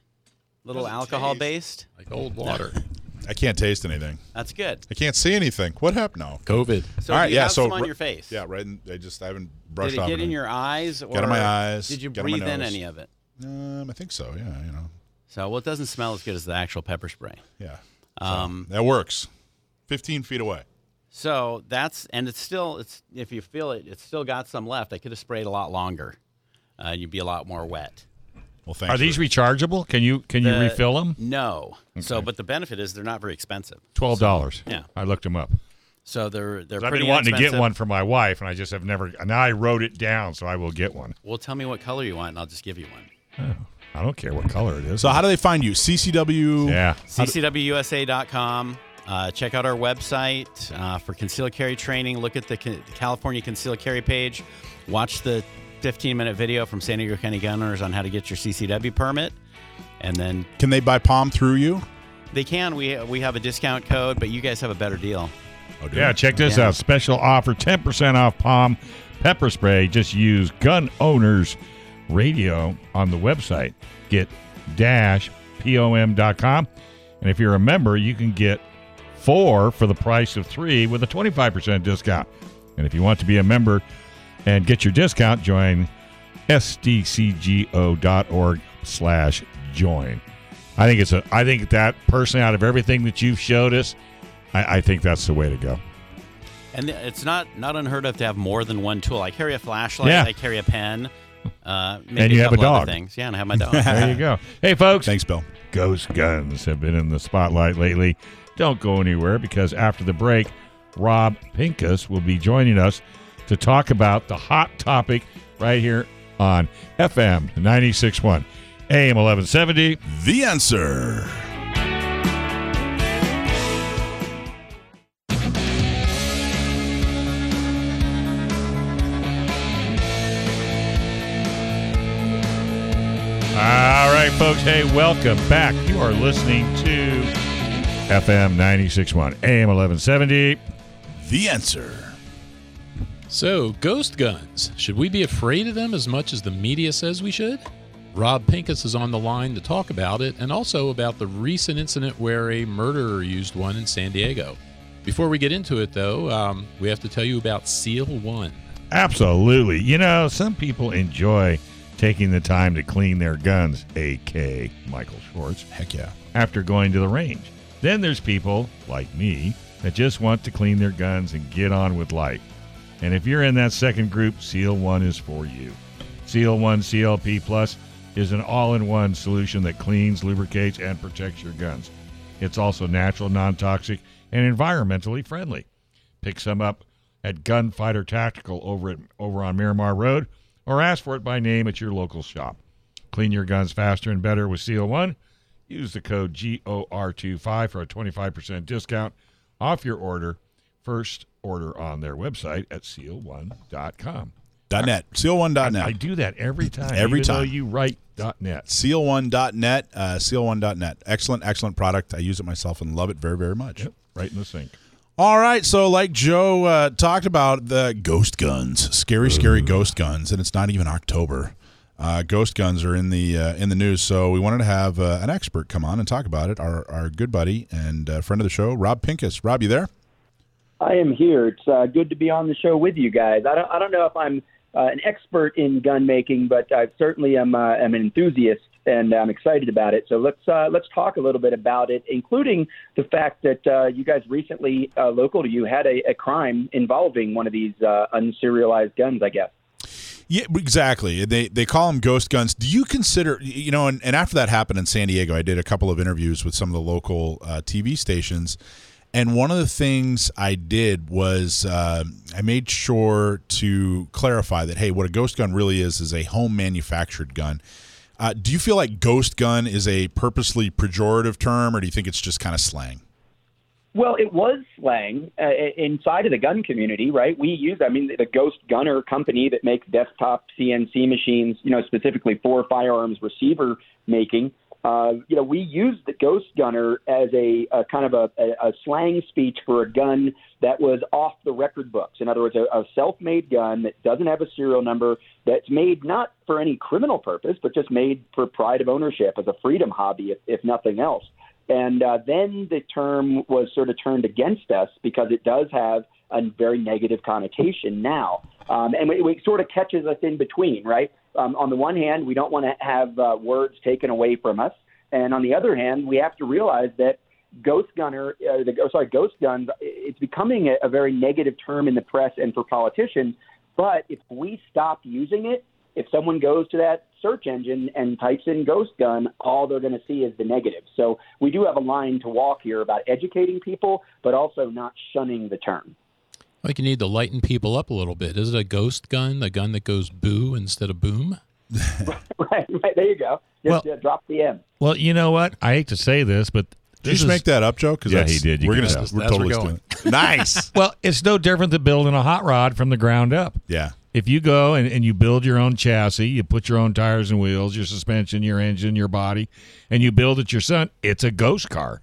S6: Little
S3: Does it
S6: alcohol
S3: taste?
S6: based.
S4: Like old water.
S3: I can't taste anything.
S6: That's good.
S3: I can't see anything. What happened? No.
S4: COVID.
S6: So
S3: All right,
S6: you
S3: yeah,
S6: have
S3: so
S6: some on
S3: r-
S6: your face.
S3: Yeah, right. In, I just I haven't brushed
S6: Did
S3: brushed
S6: it
S3: off.
S6: get in
S3: anything.
S6: your eyes? Or
S3: Get in my eyes,
S6: Did you
S3: get in my
S6: breathe in
S3: nose.
S6: any of it?
S3: Um, I think so. Yeah, you know.
S6: So, well, it doesn't smell as good as the actual pepper spray.
S3: Yeah.
S6: Um,
S3: That works. 15 feet away.
S6: So that's and it's still it's if you feel it, it's still got some left. I could have sprayed a lot longer. Uh, you'd be a lot more wet.
S3: Well, thanks.
S2: Are these rechargeable? Can you can you refill them?
S6: No. So, but the benefit is they're not very expensive.
S2: Twelve dollars.
S6: Yeah.
S2: I looked them up.
S6: So they're they're
S2: I've
S6: pretty
S2: been wanting to get one for my wife, and I just have never. Now I wrote it down, so I will get one.
S6: Well, tell me what color you want, and I'll just give you one.
S2: Oh, I don't care what color it is.
S3: so, how do they find you? CCW.
S2: yeah,
S6: CCWUSA.com. Uh, check out our website uh, for concealed carry training. Look at the California concealed carry page. Watch the 15 minute video from San Diego County Gun Owners on how to get your CCW permit. And then
S3: Can they buy POM through you?
S6: they can. We, we have a discount code, but you guys have a better deal.
S3: Oh,
S2: yeah.
S3: they?
S2: Check this
S6: Yeah.
S2: out. Special offer: ten percent off POM pepper spray. Just use Gun Owners Radio on the website. Get dash pom.com, and if you're a member, you can get four for the price of three with a 25% discount. And if you want to be a member and get your discount, join sdcgo.org slash join. I think it's a I think that personally out of everything that you've showed us, I, I think that's the way to go.
S6: And it's not not unheard of to have more than one tool. I carry a flashlight.
S2: Yeah.
S6: I carry a pen. Uh, maybe
S2: And you have a dog.
S6: Things. Yeah, and I have my dog.
S2: There you go. Hey folks,
S3: Thanks, Bill.
S2: Ghost guns have been in the spotlight lately. Don't go anywhere because after the break, Rob Pincus will be joining us to talk about the hot topic right here on FM 96.1 AM 1170.
S3: The answer.
S2: All right, folks. Hey, welcome back. You are listening to FM 96.1 AM 1170.
S3: The answer.
S4: So, ghost guns. Should we be afraid of them as much as the media says we should? Rob Pincus is on the line to talk about it and also about the recent incident where a murderer used one in San Diego. Before we get into it, though, um, we have to tell you about Seal One.
S2: Absolutely. You know, some people enjoy taking the time to clean their guns, AK Michael Schwartz,
S3: Heck yeah.
S2: after going to the range. Then there's people like me that just want to clean their guns and get on with life. And if you're in that second group, Seal 1 is for you. Seal 1 CLP Plus is an all-in-one solution that cleans, lubricates, and protects your guns. It's also natural, non-toxic, and environmentally friendly. Pick some up at Gunfighter Tactical over at over on Miramar Road, or ask for it by name at your local shop. Clean your guns faster and better with Seal One. Use the code GOR25 for a 25% discount off your order. First order on their website at seal1.com.
S3: Dot .net. Seal1.net.
S2: I do that every time.
S3: Every
S2: even though
S3: time.
S2: you write .net.
S3: Seal1.net. Uh, Seal1.net. Excellent, excellent product. I use it myself and love it very, very much.
S2: Yep, right in the sink.
S3: All right, so like Joe uh, talked about the ghost guns, scary, scary ghost guns, and it's not even October. Uh, ghost guns are in the uh, in the news, so we wanted to have uh, an expert come on and talk about it. Our our good buddy and uh, friend of the show, Rob Pincus. Rob, you there?
S7: I am here. It's uh, good to be on the show with you guys. I don't, I don't know if I'm uh, an expert in gun making, but I certainly am, am an enthusiast, and I'm excited about it. So let's let's talk a little bit about it, including the fact that you guys recently, local to you, had a, a crime involving one of these unserialized guns. I guess.
S3: Yeah, exactly. They they call them ghost guns. Do you consider you know? And, and after that happened in San Diego, I did a couple of interviews with some of the local uh, TV stations, and one of the things I did was uh, I made sure to clarify that hey, what a ghost gun really is is a home manufactured gun. Uh, do you feel like ghost gun is a purposely pejorative term, or do you think it's just kind of slang?
S7: Well, it was slang uh, inside of the gun community, right? We use, I mean, the Ghost Gunner company that makes desktop CNC machines, you know, specifically for firearms receiver making. Uh, you know, we use the Ghost Gunner as a, a kind of a, a, a slang speech for a gun that was off the record books. In other words, a, a self-made gun that doesn't have a serial number, that's made not for any criminal purpose, but just made for pride of ownership as a freedom hobby, if, if nothing else. And uh, then the term was sort of turned against us because it does have a very negative connotation now. Um, and it, it sort of catches us in between, right? Um, on the one hand, we don't want to have uh, words taken away from us. And on the other hand, we have to realize that ghost gunner, uh, the, oh, sorry, ghost guns, it's becoming a, a very negative term in the press and for politicians. But if we stop using it, if someone goes to that search engine and types in ghost gun, all they're going to see is the negative. So we do have a line to walk here about educating people, but also not shunning the term.
S4: Like you need to lighten people up a little bit. Is it a ghost gun, a gun that goes boo instead of boom?
S7: right, right. There you go. Just
S2: Well-
S7: uh, drop the M.
S2: Well, you know what? I hate to say this, but
S3: Did you just
S2: is-
S3: make that up, Joe? Because
S2: Yeah, he did. You
S3: we're
S2: can
S3: gonna
S2: tell.
S3: we're
S4: That's
S3: totally
S4: where we're
S3: doing nice.
S2: well, it's no different than building a hot rod from the ground up.
S3: Yeah.
S2: If you go and, and you build your own chassis, you put your own tires and wheels, your suspension, your engine, your body, and you build it yourself, it's a ghost car.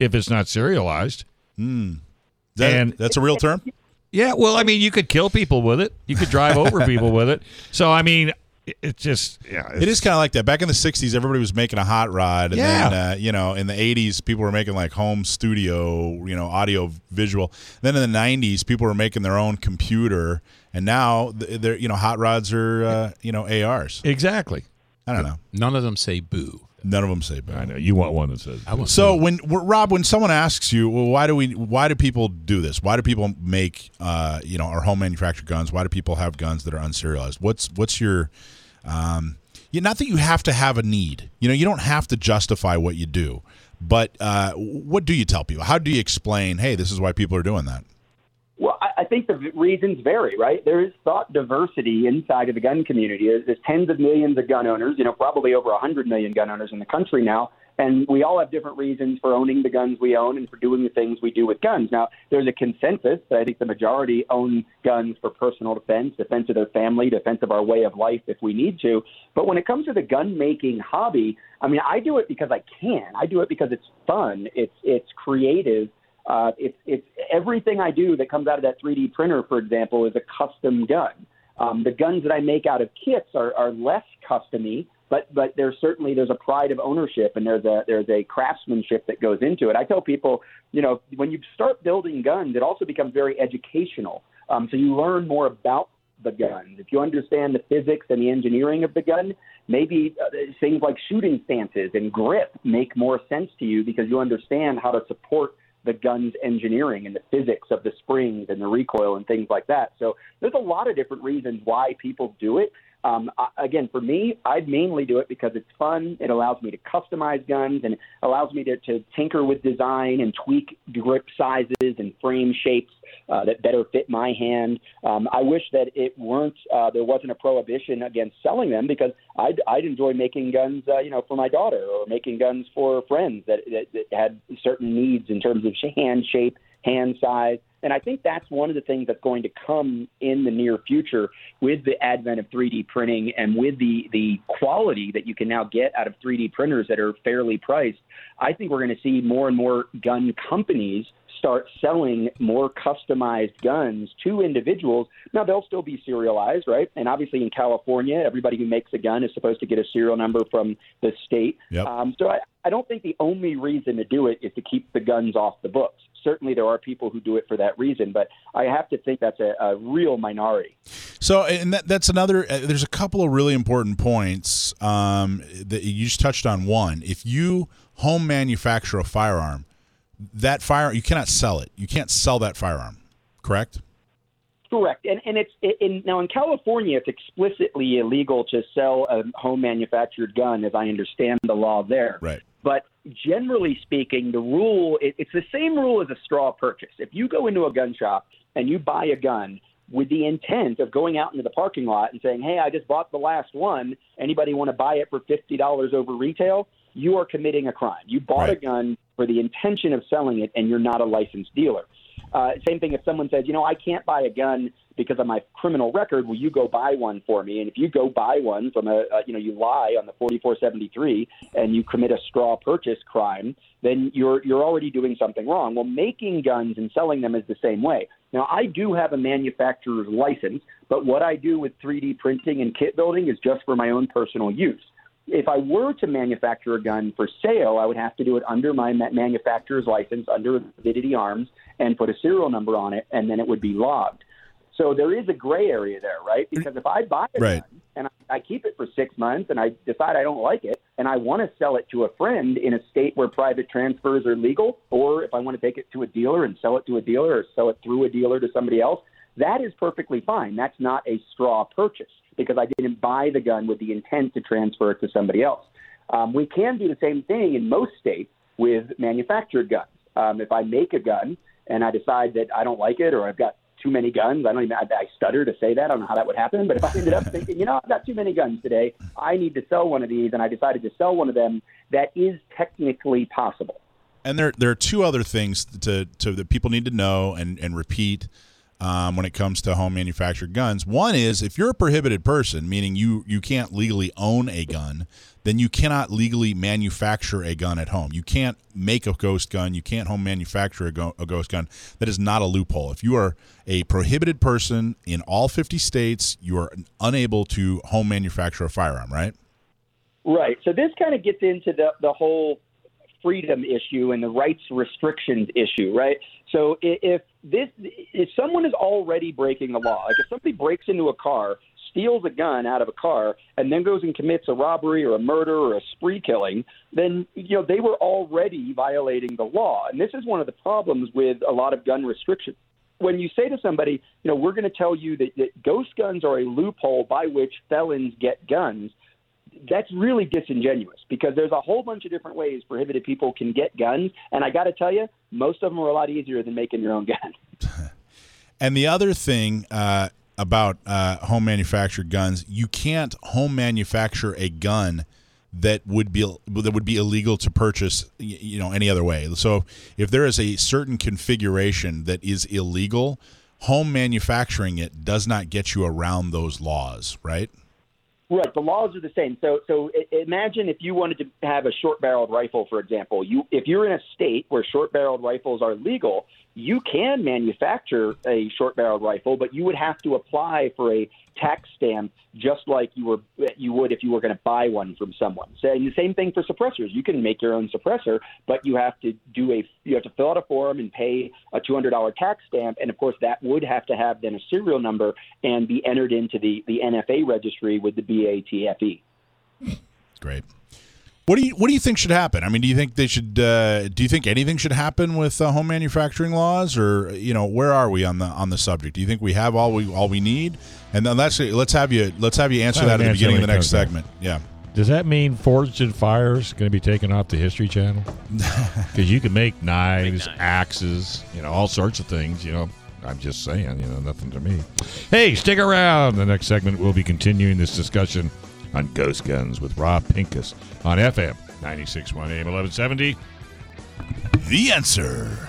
S2: If it's not serialized.
S3: That,
S2: And-
S3: that's a real term.
S2: Yeah, well, I mean, you could kill people with it. You could drive over people with it. So, I mean, it- it's just yeah,
S3: It is kind of like that. Back in the '60s, everybody was making a hot rod, and
S2: Yeah.
S3: then uh, you know, in the '80s, people were making like home studio, you know, audio visual. Then in the '90s, people were making their own computer, and now th- they're you know, hot rods are uh, you know ARs.
S2: exactly.
S3: I don't know.
S4: None of them say boo.
S3: None of them say boo.
S2: I know you want one that says.
S4: I
S3: So when Rob, when someone asks you, well, why do we? Why do people do this? Why do people make, uh, you know, our home manufactured guns? Why do people have guns that are unserialized? What's what's your, um, yeah, not that you have to have a need. You know, you don't have to justify what you do, but uh, what do you tell people? How do you explain? Hey, this is why people are doing that.
S7: Well, I, I think the reasons vary, right? There is thought diversity inside of the gun community. There's, there's tens of millions of gun owners, you know, probably over 100 million gun owners in the country now. And we all have different reasons for owning the guns we own and for doing the things we do with guns. Now, there's a consensus that I think the majority own guns for personal defense, defense of their family, defense of our way of life if we need to. But when it comes to the gun making hobby, I mean, I do it because I can. I do it because it's fun. It's it's creative. Uh, it's it's everything I do that comes out of that 3D printer, for example, is a custom gun. Um, the guns that I make out of kits are, are less customy, but but there's certainly there's a pride of ownership and there's a there's a craftsmanship that goes into it. I tell people, you know, when you start building guns, it also becomes very educational. Um, so you learn more about the gun. If you understand the physics and the engineering of the gun, maybe uh, things like shooting stances and grip make more sense to you because you understand how to support the gun's engineering and the physics of the springs and the recoil and things like that. So there's a lot of different reasons why people do it. Um, again, for me, I mainly do it because it's fun. It allows me to customize guns and allows me to, to tinker with design and tweak grip sizes and frame shapes uh, that better fit my hand. Um, I wish that it weren't uh, there wasn't a prohibition against selling them because I'd, I'd enjoy making guns, uh, you know, for my daughter or making guns for friends that, that, that had certain needs in terms of hand shape, hand size. And I think that's one of the things that's going to come in the near future with the advent of 3D printing and with the, the quality that you can now get out of 3D printers that are fairly priced. I think we're going to see more and more gun companies start selling more customized guns to individuals. Now, they'll still be serialized, right? And obviously in California, everybody who makes a gun is supposed to get a serial number from the state.
S3: Yep.
S7: Um, so I, I don't think the only reason to do it is to keep the guns off the books. Certainly, there are people who do it for that reason, but I have to think that's a, a real minority.
S3: So, and that, that's another. Uh, there's a couple of really important points um, that you just touched on. One, if you home manufacture a firearm, that fire you cannot sell it. You can't sell that firearm. Correct.
S7: Correct, and and it's in now in California, it's explicitly illegal to sell a home manufactured gun, as I understand the law there.
S3: Right.
S7: But generally speaking, the rule it, it's the same rule as a straw purchase. If you go into a gun shop and you buy a gun with the intent of going out into the parking lot and saying, "Hey, I just bought the last one. Anybody want to buy it for fifty dollars over retail?" You are committing a crime. You bought
S3: Right.
S7: a gun for the intention of selling it, and you're not a licensed dealer. Uh, same thing if someone says, you know, I can't buy a gun because of my criminal record. Will you go buy one for me? And if you go buy one from a, uh, you know, you lie on the 4473 and you commit a straw purchase crime, then you're you're already doing something wrong. Well, making guns and selling them is the same way. Now, I do have a manufacturer's license, but what I do with 3D printing and kit building is just for my own personal use if I were to manufacture a gun for sale, I would have to do it under my manufacturer's license, under Avidity Arms, and put a serial number on it, and then it would be logged. So there is a gray area there, right? Because if I buy a
S3: Right.
S7: gun and I, I keep it for six months and I decide I don't like it and I want to sell it to a friend in a state where private transfers are legal, or if I want to take it to a dealer and sell it to a dealer or sell it through a dealer to somebody else, that is perfectly fine. That's not a straw purchase because I didn't buy the gun with the intent to transfer it to somebody else. Um, we can do the same thing in most states with manufactured guns. Um, if I make a gun and I decide that I don't like it or I've got too many guns, I don't even I, I stutter to say that. I don't know how that would happen, but if I ended up thinking, you know, I've got too many guns today, I need to sell one of these, and I decided to sell one of them, that is technically possible.
S3: And there there are two other things to, to that people need to know and and repeat um, when it comes to home manufactured guns. One is if you're a prohibited person, meaning you you can't legally own a gun, then you cannot legally manufacture a gun at home. You can't make a ghost gun. You can't home manufacture a, go- a ghost gun. That is not a loophole. If you are a prohibited person in all 50 states, you are unable to home manufacture a firearm, right?
S7: Right. So this kind of gets into the the whole freedom issue and the rights restrictions issue, right? So if this if someone is already breaking the law, like if somebody breaks into a car, steals a gun out of a car, and then goes and commits a robbery or a murder or a spree killing, then you know they were already violating the law. And this is one of the problems with a lot of gun restrictions when you say to somebody, you know, we're going to tell you that, that ghost guns are a loophole by which felons get guns, that's really disingenuous because there's a whole bunch of different ways prohibited people can get guns. And I got to tell you, most of them are a lot easier than making your own gun.
S3: And the other thing uh, about uh, home manufactured guns, you can't home manufacture a gun that would be that would be illegal to purchase, you know, any other way. So if there is a certain configuration that is illegal, home manufacturing it does not get you around those laws, right?
S7: Right. The laws are the same. So, so imagine if you wanted to have a short-barreled rifle, for example. You, if you're in a state where short-barreled rifles are legal, you can manufacture a short-barreled rifle, but you would have to apply for a tax stamp just like you were you would if you were going to buy one from someone. So, and the same thing for suppressors. You can make your own suppressor, but you have to do a you have to fill out a form and pay a two hundred dollar tax stamp, and of course that would have to have then a serial number and be entered into the the NFA registry with the BATFE.
S3: Great. What do you What do you think should happen? I mean, do you think they should? Uh, do you think anything should happen with uh, home manufacturing laws, or you know, where are we on the on the subject? Do you think we have all we all we need? And then let's let's have you let's have you answer that at the beginning of the next segment. Yeah.
S2: Does that mean Forged in Fire is going to be taken off the History Channel? Because you can make knives, axes, you know, all sorts of things. You know, I'm just saying, you know, nothing to me. Hey, stick around. The next segment we'll be continuing this discussion on ghost guns with Rob Pincus on FM 96.1 AM 1170.
S3: The answer.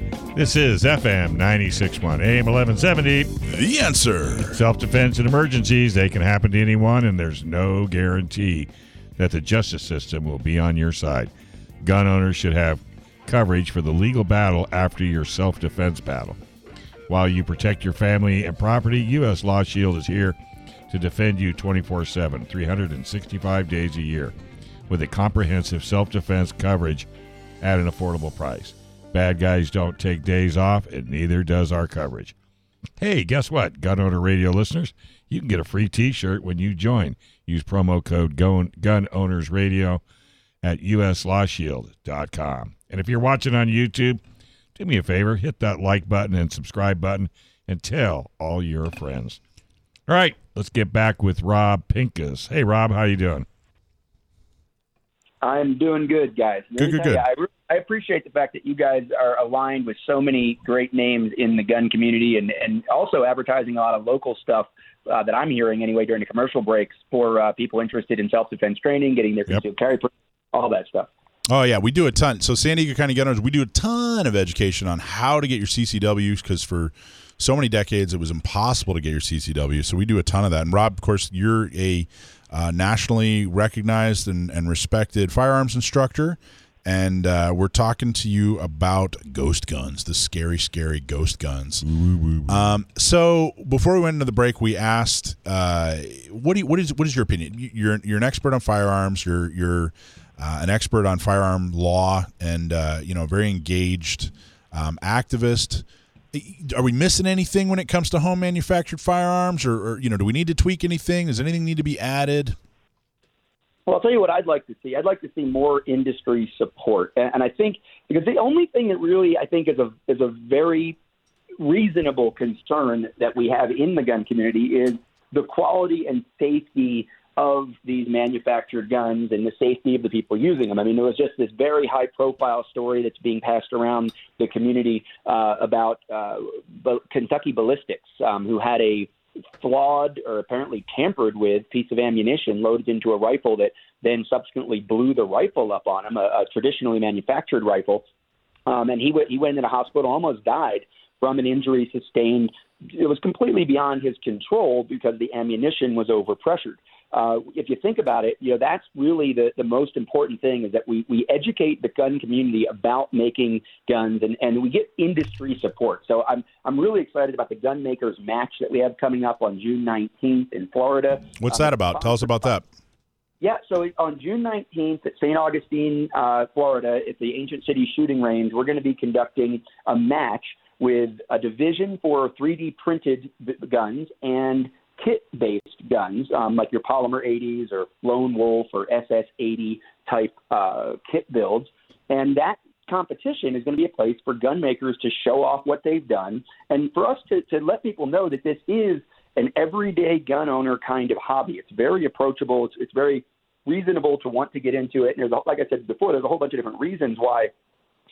S2: this is FM 96.1 AM 1170.
S3: The answer.
S2: Self defense and emergencies, they can happen to anyone, and there's no guarantee that the justice system will be on your side. Gun owners should have coverage for the legal battle after your self defense battle. While you protect your family and property, U.S. Law Shield is here to defend you 24 7, 365 days a year, with a comprehensive self defense coverage at an affordable price. Bad guys don't take days off, and neither does our coverage. Hey, guess what, Gun Owner Radio listeners? You can get a free T-shirt when you join. Use promo code Gun, Owners Radio at uslawshield.com. And if you're watching on YouTube, do me a favor, hit that like button and subscribe button, and tell all your friends. All right, let's get back with Rob Pincus. Hey, Rob, how you doing?
S7: I'm doing good, guys.
S3: Good, good, good.
S7: I, re- I appreciate the fact that you guys are aligned with so many great names in the gun community and, and also advertising a lot of local stuff uh, that I'm hearing anyway during the commercial breaks for uh, people interested in self defense training, getting their
S3: Yep.
S7: concealed carry, all that stuff.
S3: Oh yeah, we do a ton. So San Diego County Gun Owners, we do a ton of education on how to get your CCWs because for so many decades it was impossible to get your CCW. So we do a ton of that. And Rob, of course, you're a uh, nationally recognized and, and respected firearms instructor, and uh, we're talking to you about ghost guns, the scary, scary ghost guns. Um, so before we went into the break, we asked, uh, what do you, what is what is your opinion? You- You're you're an expert on firearms. You're you're uh, an expert on firearm law, and uh, you know, very engaged um, activist. Are we missing anything when it comes to home manufactured firearms, or, or you know, do we need to tweak anything? Does anything need to be added?
S7: Well, I'll tell you what I'd like to see. I'd like to see more industry support, and, I think because the only thing that really I think is a is a very reasonable concern that we have in the gun community is the quality and safety of these manufactured guns and the safety of the people using them. I mean, there was just this very high profile story that's being passed around the community uh, about uh, Kentucky Ballistics, um, who had a flawed or apparently tampered with piece of ammunition loaded into a rifle that then subsequently blew the rifle up on him, a, a traditionally manufactured rifle. Um, and he, w- he went into the hospital, almost died from an injury sustained. It was completely beyond his control because the ammunition was overpressured. Uh, if you think about it, you know that's really the, the most important thing is that we, we educate the gun community about making guns and, and we get industry support. So I'm I'm really excited about the gun makers match that we have coming up on June 19th in Florida.
S3: What's
S7: Um,
S3: that about? Tell us about that.
S7: yeah, so on June 19th at St. Augustine, uh, Florida, at the Ancient City Shooting Range, we're going to be conducting a match with a division for 3D printed b- guns and kit based guns, um, like your Polymer 80s or Lone Wolf or SS 80 type uh, kit builds. And that competition is going to be a place for gun makers to show off what they've done and for us to, to let people know that this is an everyday gun owner kind of hobby. It's very approachable. It's, it's very reasonable to want to get into it. And there's, a, like I said before, there's a whole bunch of different reasons why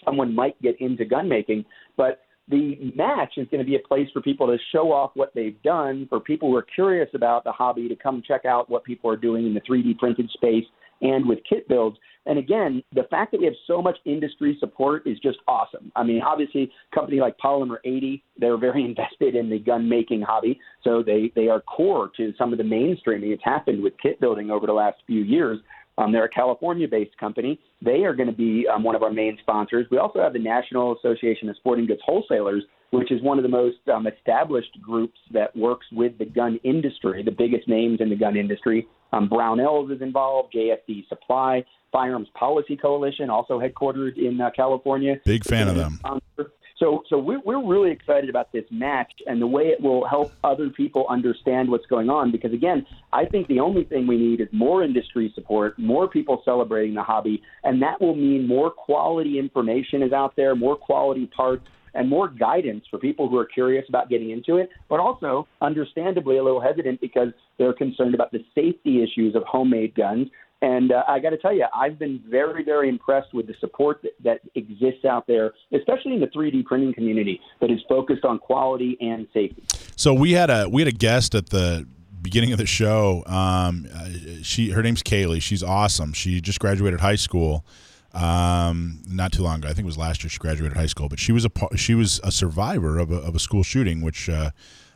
S7: someone might get into gun making. But the match is going to be a place for people to show off what they've done, for people who are curious about the hobby to come check out what people are doing in the 3D printed space and with kit builds. And again, the fact that we have so much industry support is just awesome. I mean, obviously, a company like Polymer 80, they're very invested in the gun making hobby, so they they are core to some of the mainstreaming that's happened with kit building over the last few years. Um, they're a California-based company. They are going to be um, one of our main sponsors. We also have the National Association of Sporting Goods Wholesalers, which is one of the most um, established groups that works with the gun industry, the biggest names in the gun industry. Um, Brownells is involved, JSD Supply, Firearms Policy Coalition, also headquartered in uh, California.
S3: Big fan of them.
S7: Sponsor. So, so we're, we're really excited about this match and the way it will help other people understand what's going on. Because again, I think the only thing we need is more industry support, more people celebrating the hobby, and that will mean more quality information is out there, more quality parts, and more guidance for people who are curious about getting into it, but also understandably a little hesitant because they're concerned about the safety issues of homemade guns. And uh, I got to tell you, I've been very, very impressed with the support that, that exists out there, especially in the 3D printing community, that is focused on quality and safety.
S3: So we had a we had a guest at the beginning of the show. Um, uh, she her name's Kaylee. She's awesome. She just graduated high school. Um, not too long ago. I think it was last year she graduated high school. But she was a she was a survivor of a, of a school shooting, which uh,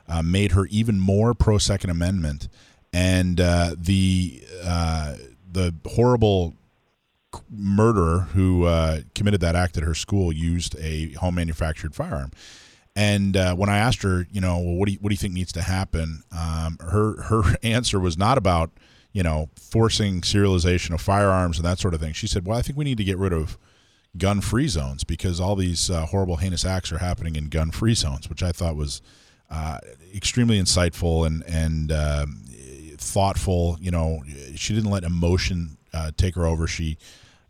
S3: uh, made her even more pro Second Amendment. And uh, the uh, the horrible murderer who uh, committed that act at her school used a home manufactured firearm. And uh, when I asked her, you know, well, what do you, what do you think needs to happen? Um, her her answer was not about you know forcing serialization of firearms and that sort of thing. She said, well, I think we need to get rid of gun free zones because all these uh, horrible heinous acts are happening in gun free zones, which I thought was uh, extremely insightful and and um, thoughtful. You know, she didn't let emotion uh, take her over. She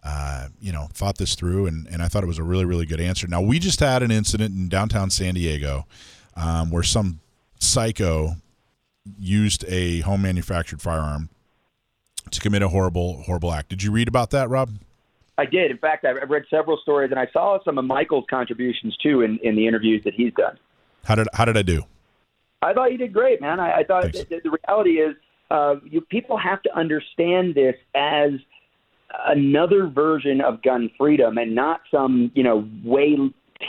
S3: uh, you know, thought this through, and, and I thought it was a really, really good answer. Now, we just had an incident in downtown San Diego um, where some psycho used a home manufactured firearm to commit a horrible horrible act. Did you read about that, Rob?
S7: I did. In fact, I've read several stories, and I saw some of Michael's contributions too in, in the interviews that he's done.
S3: How did how did I do?
S7: I thought you did great, man. I, I thought the, the reality is uh, you people have to understand this as another version of gun freedom and not some you know way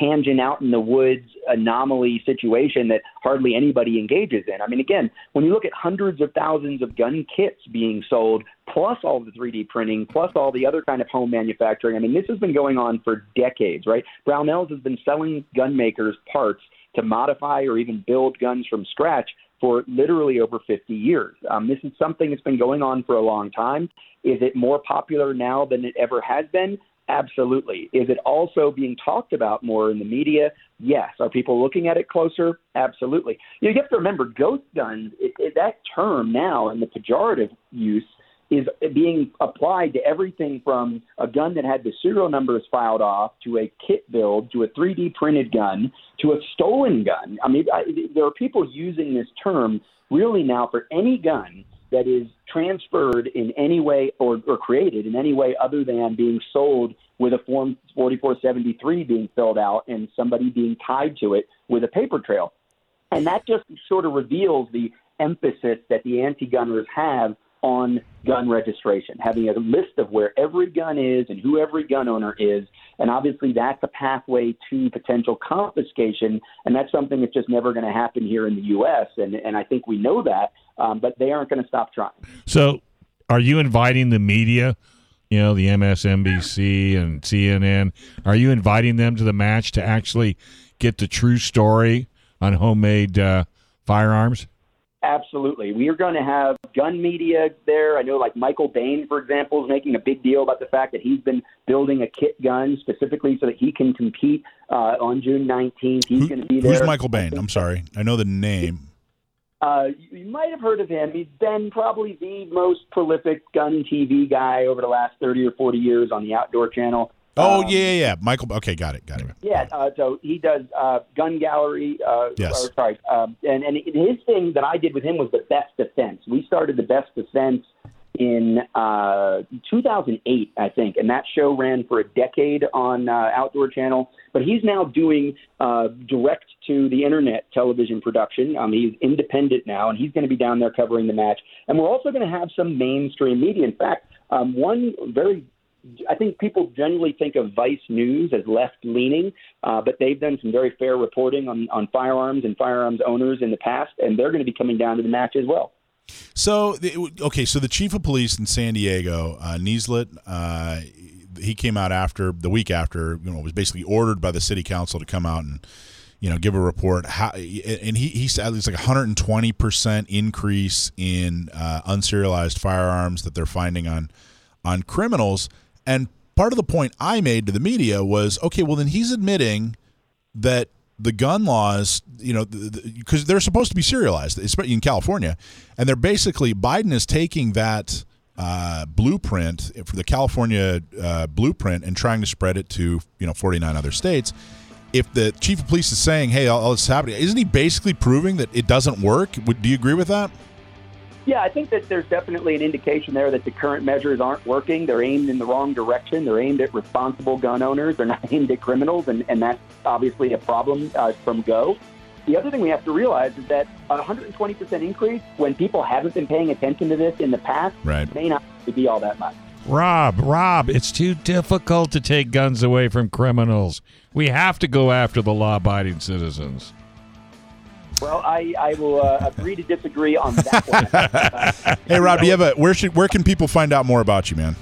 S7: tangent out in the woods anomaly situation that hardly anybody engages in. I mean, again, when you look at hundreds of thousands of gun kits being sold, plus all the 3D printing, plus all the other kind of home manufacturing, I mean, this has been going on for decades, right? Brownells has been selling gun makers parts to modify or even build guns from scratch for literally over 50 years. Um, this is something that's been going on for a long time. Is it more popular now than it ever has been? Absolutely. Is it also being talked about more in the media? Yes. Are people looking at it closer? Absolutely. You have to remember, ghost guns, it, it, that term now in the pejorative use is being applied to everything from a gun that had the serial numbers filed off to a kit build to a 3D printed gun to a stolen gun. I mean, I, there are people using this term really now for any gun that is transferred in any way or, or created in any way other than being sold with a Form 4473 being filled out and somebody being tied to it with a paper trail. And that just sort of reveals the emphasis that the anti gunners have on gun registration, having a list of where every gun is and who every gun owner is. And obviously, that's a pathway to potential confiscation. And that's something that's just never going to happen here in the U.S. And, and I think we know that, um, but they aren't going to stop trying.
S2: So, are you inviting the media? You know, the MSNBC and CNN. Are you inviting them to the match to actually get the true story on homemade uh, firearms?
S7: Absolutely. We are going to have gun media there. I know, like Michael Bane, for example, is making a big deal about the fact that he's been building a kit gun specifically so that he can compete uh, on June 19th. He's
S3: Who-
S7: going to be there.
S3: who's Michael Bane? I'm sorry, I know the name.
S7: Uh, you you might have heard of him. He's been probably the most prolific gun TV guy over the last 30 or 40 years on the Outdoor Channel.
S3: Oh
S7: Um,
S3: yeah, yeah, yeah. Michael. Okay, got it, got it.
S7: Yeah, uh, so he does uh, gun gallery. Uh,
S3: Yes.
S7: Or, sorry, um, and and his thing that I did with him was the best defense. We started the best defense in uh, 2008, I think, and that show ran for a decade on uh, Outdoor Channel. But he's now doing uh, direct to the internet television production. Um, he's independent now, and he's going to be down there covering the match. And we're also going to have some mainstream media. In fact, um, one very I think people generally think of Vice News as left leaning, uh, but they've done some very fair reporting on, on firearms and firearms owners in the past, and they're going to be coming down to the match as well.
S3: So, okay, so the chief of police in San Diego, uh, Nisleit, uh, he came out after the week after, you know, was basically ordered by the city council to come out and, you know, give a report. How, and he, he said it's like 120 percent increase in uh, unserialized firearms that they're finding on on criminals. And part of the point I made to the media was, okay, well then he's admitting that the gun laws, you know, because they're supposed to be serialized, especially in California, and they're basically Biden is taking that uh, blueprint for the California uh, blueprint and trying to spread it to you know 49 other states. If the chief of police is saying, "Hey, all all this is happening," isn't he basically proving that it doesn't work? Would, do you agree with that?
S7: Yeah, I think that there's definitely an indication there that the current measures aren't working. They're aimed in the wrong direction. They're aimed at responsible gun owners. They're not aimed at criminals, and, and that's obviously a problem uh, from go. The other thing we have to realize is that a 120% increase when people haven't been paying attention to this in the past
S3: Right.
S7: may not be all that much.
S2: Rob, Rob, it's too difficult to take guns away from criminals. We have to go after the law abiding citizens.
S7: Well, I, I will uh, agree to disagree on that one. Uh,
S3: Hey, Rob, do you have a where should where can people find out more about you, man?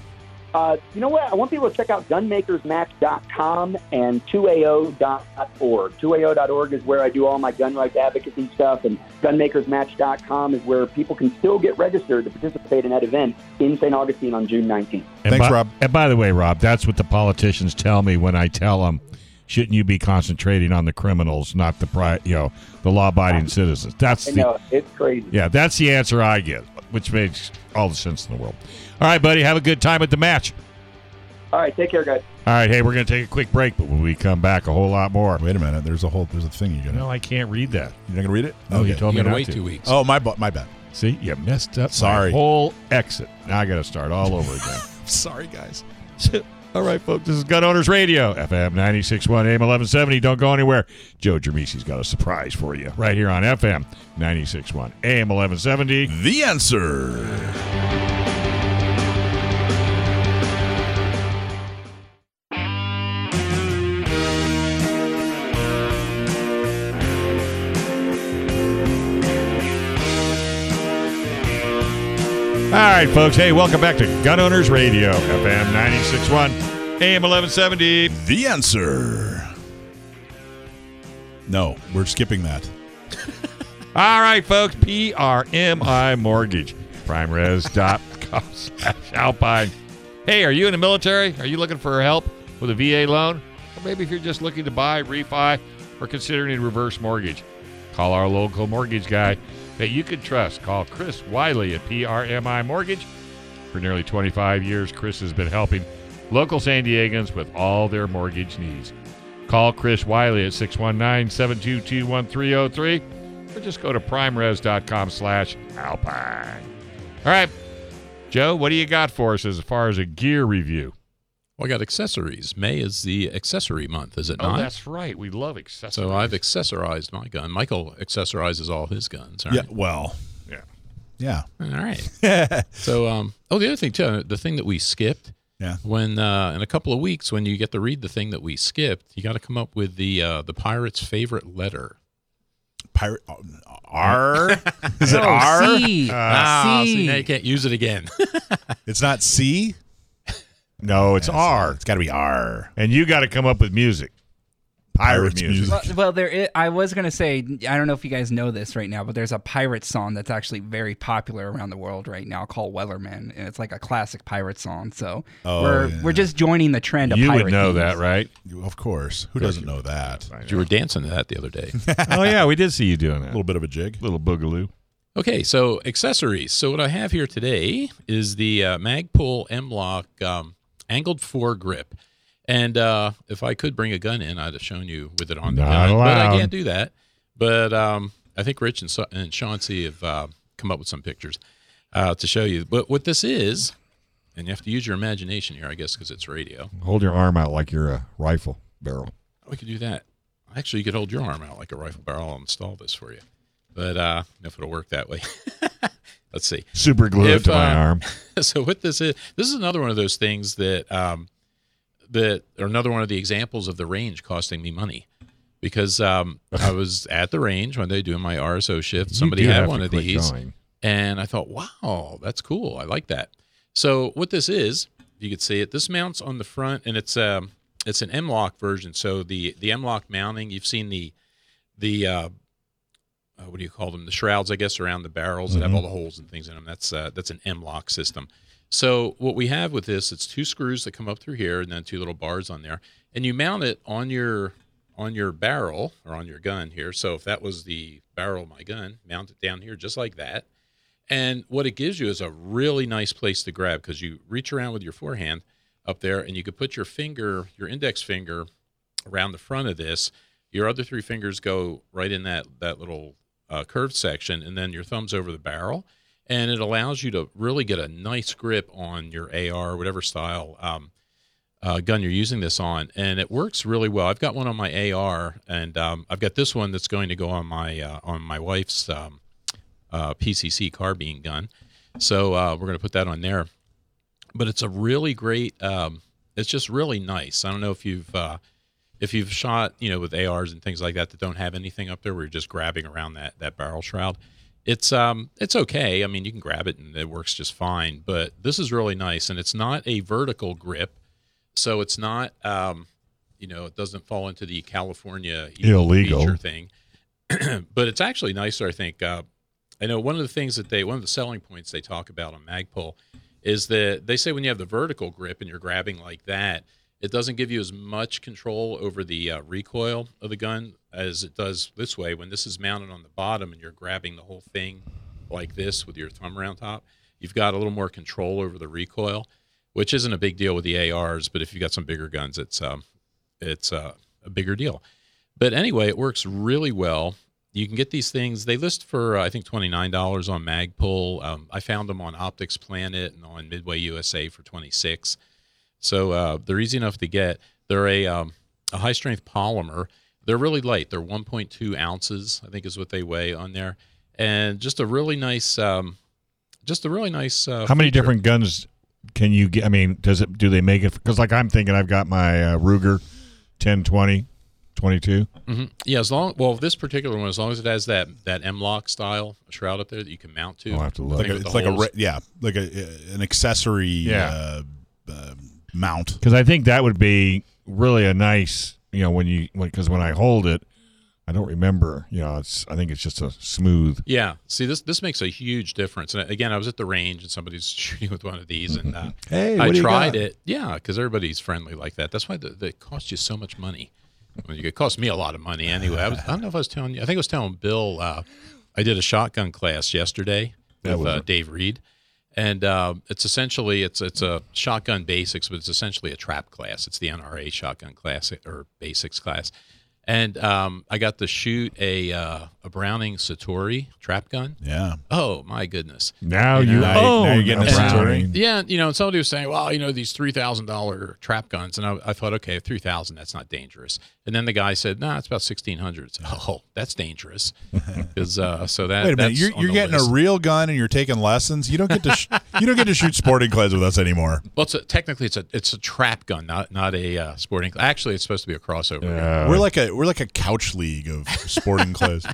S7: Uh, you know what? I want people to check out gunmakersmatch.com and 2AO.org. 2AO.org is where I do all my gun rights advocacy stuff, and gunmakersmatch.com is where people can still get registered to participate in that event in St. Augustine on June 19th.
S2: And
S3: Thanks,
S2: by,
S3: Rob.
S2: And by the way, Rob, that's what the politicians tell me when I tell them, shouldn't you be concentrating on the criminals, not the pri- you know the law-abiding citizens? That's
S7: I
S2: the
S7: know, it's crazy.
S2: yeah, that's the answer I get, which makes all the sense in the world. All right, buddy, have a good time at the match.
S7: All right, take care, guys.
S2: All right, hey, we're going to take a quick break, but when we come back, a whole lot more.
S3: Wait a minute. There's a whole. There's a thing you gotta.
S2: No, I can't read that.
S3: You're not gonna read it.
S2: No, you told
S4: You
S2: me
S4: gotta
S2: not
S4: wait
S2: to.
S4: two weeks.
S3: Oh, my bu- my bad.
S2: See, you messed up.
S3: Sorry.
S2: My whole exit. Now I got to start all over again.
S3: Sorry, guys.
S2: all right, folks. This is Gun Owners Radio, FM 96.1 AM 1170. Don't go anywhere. Joe Germisi's got a surprise for you right here on FM 96.1 AM 1170.
S3: The answer.
S2: Right, folks. Hey, welcome back to Gun Owners Radio, FM 96.1 AM 1170.
S3: The answer. No, we're skipping that.
S2: All right, folks. PRMI Mortgage. PrimeRes.com slash Alpine. Hey, are you in the military? Are you looking for help with a VA loan? Or maybe if you're just looking to buy, refi, or considering a reverse mortgage, call our local mortgage guy that you can trust. Call Chris Wiley at PRMI Mortgage. For nearly 25 years, Chris has been helping local San Diegans with all their mortgage needs. Call Chris Wiley at 619-722-1303 or just go to primeres.com slash alpine. All right, Joe, what do you got for us as far as a gear review?
S4: Well, I got accessories. May is the accessory month, is it
S2: Oh,
S4: not?
S2: that's right. We love accessories.
S4: so I've accessorized my gun. Michael accessorizes all his guns. all
S3: Yeah. Well.
S2: Yeah.
S3: Yeah.
S4: All right. so, um, oh, the other thing too, the thing that we skipped
S3: Yeah.
S4: when uh, in a couple of weeks when you get to read the thing that we skipped, you got to come up with the uh, the pirate's favorite letter.
S3: Pirate. R. Is it
S8: Oh,
S3: R?
S8: C.
S4: Ah,
S8: C.
S4: see, now you can't use it again.
S3: It's not C.
S2: No, it's R.
S3: It's got to be R.
S2: And you got to come up with music. Pirate music.
S3: music.
S8: Well, well, there. Is, I was gonna say I don't know if you guys know this right now, but there's a pirate song that's actually very popular around the world right now called Wellerman, and it's like a classic pirate song. So
S3: Oh,
S8: we're
S3: yeah.
S8: we're just joining the trend of
S2: You
S8: pirate
S2: would know
S8: themes.
S2: that, right?
S3: You- Of course. Who doesn't know that? A
S4: you were dancing to that the other day.
S2: oh, yeah, we did see you doing that.
S3: little bit of a jig.
S2: a little boogaloo.
S4: Okay, so accessories. So what I have here today is the uh, Magpul M-LOK um, angled foregrip. And uh, if I could bring a gun in, I'd have shown you with it on the
S2: Not
S4: gun. But I can't do that. But um, I think Rich and, and Chauncey have uh, come up with some pictures uh, to show you. But what this is, and you have to use your imagination here, I guess, because it's radio.
S2: Hold your arm out like you're a rifle barrel.
S4: We could do that. Actually, you could hold your arm out like a rifle barrel. I'll install this for you. But uh, if it'll work that way. Let's see.
S2: Super glued
S4: If,
S2: to my
S4: uh,
S2: arm.
S4: so what this is this is another one of those things that um that or another one of the examples of the range costing me money because um I was at the range one day doing my RSO shift somebody had one of these
S2: going.
S4: and I thought wow that's cool I like that so what this is you could see it this mounts on the front and it's um it's an M-LOK version so the the M-LOK mounting you've seen the the uh uh, what do you call them? The shrouds, I guess, around the barrels that have all the holes and things in them. That's uh, that's an M LOK system. So what we have with this, it's two screws that come up through here, and then two little bars on there, and you mount it on your on your barrel or on your gun here. So if that was the barrel of my gun, mount it down here just like that. And what it gives you is a really nice place to grab because you reach around with your forehand up there, and you could put your finger, your index finger, around the front of this. Your other three fingers go right in that that little uh, curved section, and then your thumbs over the barrel, and it allows you to really get a nice grip on your AR, whatever style um, uh, gun you're using this on, and it works really well. I've got one on my AR, and um, I've got this one that's going to go on my uh, on my wife's um, uh, PCC carbine gun. So uh, we're going to put that on there. But it's a really great. Um, it's just really nice. I don't know if you've uh, if you've shot you know with ARs and things like that that don't have anything up there where you're just grabbing around that that barrel shroud. It's um it's okay. I mean you can grab it and it works just fine. But this is really nice and it's not a vertical grip, so it's not um you know it doesn't fall into the California
S2: Illegal.
S4: thing. but it's actually nicer, I think. Uh, I know one of the things that they, one of the selling points they talk about on Magpul is that they say when you have the vertical grip and you're grabbing like that, it doesn't give you as much control over the uh, recoil of the gun as it does this way. When this is mounted on the bottom and you're grabbing the whole thing like this with your thumb around top, you've got a little more control over the recoil. which isn't a big deal with the ARs, but if you've got some bigger guns, it's um, it's uh, a bigger deal. But anyway, it works really well. You can get these things. They list for uh, I think twenty nine dollars on Magpul. Um, I found them on Optics Planet and on Midway USA for twenty six. So uh, they're easy enough to get. They're a um, a high strength polymer. They're really light. They're one point two ounces, I think, is what they weigh on there, and just a really nice, um, just a really nice. Uh,
S2: How many
S4: feature.
S2: different guns can you get? I mean, does it? Do they make it? Because like I'm thinking, I've got my uh, Ruger 10/22, 22.
S4: hmm Yeah, as long well, this particular one, as long as it has that that M LOK style shroud up there that you can mount to.
S2: I'll have to look.
S3: Like a, it's like a
S4: holes.
S3: re- yeah, like a an accessory
S2: Yeah.
S3: uh, uh, mount.
S2: Because I think that would be really a nice, you know, when you because when I hold it, I don't remember. You know, it's I think it's just a smooth.
S4: Yeah. See, this this makes a huge difference. And again, I was at the range and somebody's shooting with one of these, and uh,
S2: Hey,
S4: I
S2: what do you
S4: tried it. Yeah, because everybody's friendly like that. That's why the, they cost you so much money. Well, it cost me a lot of money anyway. I, was, I don't know if I was telling you. I think I was telling Bill. Uh, I did a shotgun class yesterday with uh, Dave Reed, and uh, it's essentially it's it's a shotgun basics, but it's essentially a trap class. It's the NRA shotgun class or basics class. And um, I got to shoot a uh, a Browning Citori trap gun.
S3: Yeah.
S4: Oh my goodness!
S2: Now you
S3: Now you-
S2: own
S3: now you're getting
S2: a
S3: a
S2: Citori.
S4: Yeah, you know, and somebody was saying, "Well, you know, these three thousand dollar trap guns," and I, I thought, okay, three thousand, that's not dangerous. And then the guy said, "No, nah, it's about sixteen hundred. Oh, that's dangerous. Because uh, so that
S3: Wait a minute, you're, you're getting
S4: list.
S3: a real gun and you're taking lessons. You don't get to sh- you don't get to shoot sporting clays with us anymore.
S4: well, it's a, technically it's a it's a trap gun, not not a uh, sporting. Actually, it's supposed to be a crossover. gun.
S2: Uh,
S3: we're like a we're like a couch league of sporting clays.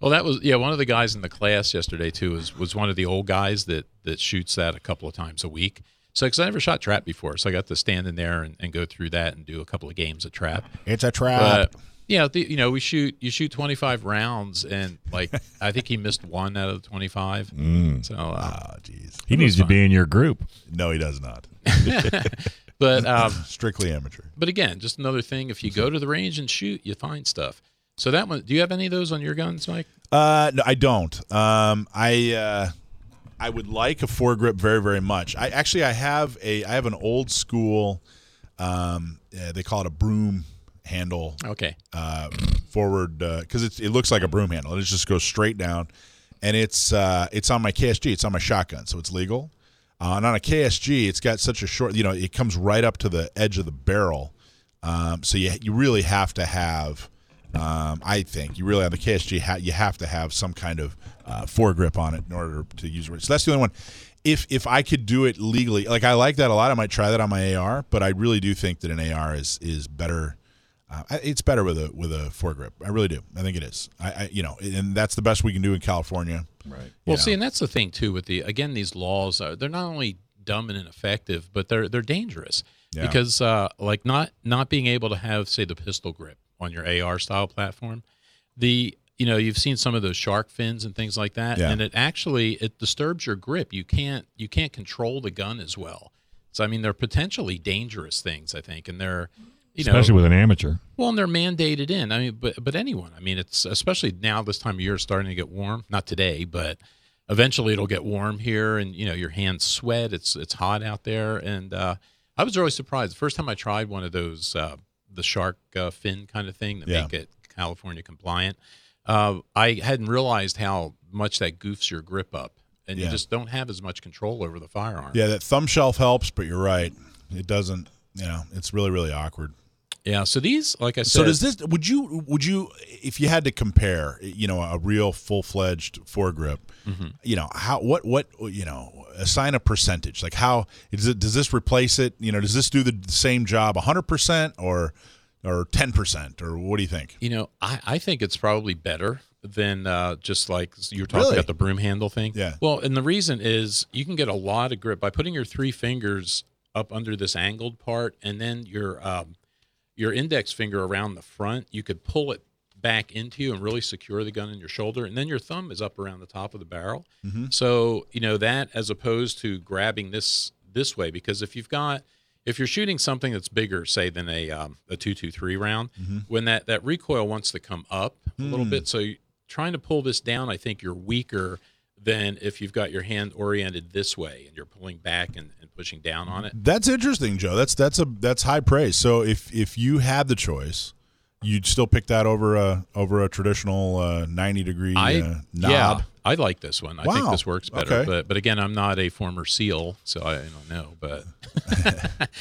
S4: Well, that was yeah. One of the guys in the class yesterday too was was one of the old guys that that shoots that a couple of times a week. So because I never shot trap before, so I got to stand in there and, and go through that and do a couple of games of trap.
S3: It's a trap.
S4: But yeah, the, you know, we shoot you shoot twenty five rounds, and like I think he missed one out of the twenty five.
S2: Mm.
S4: So, uh,
S3: oh, jeez.
S2: he needs to be in your group.
S3: No, he does not.
S4: but um,
S3: Strictly amateur.
S4: but again, just another thing. If you go to the range and shoot, you find stuff. So that one, do you have any of those on your guns, Mike?
S3: Uh, no, I don't. Um, I uh, I would like a foregrip very very much. I actually I have a I have an old school. Um, uh, they call it a broom handle
S4: Okay.
S3: uh, forward because it's it looks like a broom handle it just goes straight down, and it's uh, it's on my KSG. It's on my shotgun, so it's legal. Uh, and on a KSG, it's got such a short, you know, it comes right up to the edge of the barrel. Um, so you you really have to have, um, I think, you really on the KSG, ha- you have to have some kind of uh, foregrip on it in order to use it. So that's the only one. If if I could do it legally, like I like that a lot, I might try that on my AR. But I really do think that an AR is is better. Uh, it's better with a with a foregrip. I really do. I think it is. I, I you know, and that's the best we can do in California.
S2: Right.
S4: Well,
S3: Yeah.
S4: see, and that's the thing too with the again these laws are they're not only dumb and ineffective, but they're they're dangerous
S3: Yeah.
S4: because uh, like not not being able to have say the pistol grip on your AR style platform, the you know you've seen some of those shark fins and things like that,
S3: Yeah.
S4: and it actually it disturbs your grip. You can't you can't control the gun as well. So I mean they're potentially dangerous things I think, and they're you know
S2: Especially with an amateur.
S4: well, and they're mandated in. I mean, but but anyone. I mean, it's especially now this time of year, starting to get warm. Not today, but eventually it'll get warm here, and you know your hands sweat. It's it's hot out there, and uh, I was really surprised. The first time I tried one of those, uh, the shark uh, fin kind of thing that
S3: Yeah.
S4: make it California compliant. Uh, I hadn't realized how much that goofs your grip up, and
S3: Yeah.
S4: you just don't have as much control over the firearm.
S3: Yeah, that thumb shelf helps, but you're right. It doesn't. You know, it's really really awkward.
S4: Yeah. So these, like I said,
S3: So does this? Would you? Would you? If you had to compare, you know, a real full fledged foregrip,
S4: Mm-hmm.
S3: you know, how what what you know, assign a percentage. Like how is it? Does this replace it? You know, does this do the same job, hundred percent or or ten percent, or what do you think?
S4: You know, I, I think it's probably better than uh, just like you were talking
S3: Really?
S4: about the broom handle thing.
S3: Yeah.
S4: Well, and the reason is you can get a lot of grip by putting your three fingers up under this angled part, and then your um, your index finger around the front. You could pull it back into you and really secure the gun in your shoulder, and then your thumb is up around the top of the barrel. Mm-hmm. So you know that as opposed to grabbing this this way, because if you've got if you're shooting something that's bigger, say than a um, a two two three round, mm-hmm. when that that recoil wants to come up a little hmm. bit, so you, trying to pull this down, I think you're weaker than if you've got your hand oriented this way and you're pulling back and, and pushing down on it.
S3: That's interesting, Joe. That's that's a that's high praise. So if if you had the choice, you'd still pick that over a over a traditional uh, ninety degree
S4: I
S3: uh, knob.
S4: yeah, I like this one. I think this works better.
S3: Okay.
S4: But but again, I'm not a former SEAL, so I don't know. But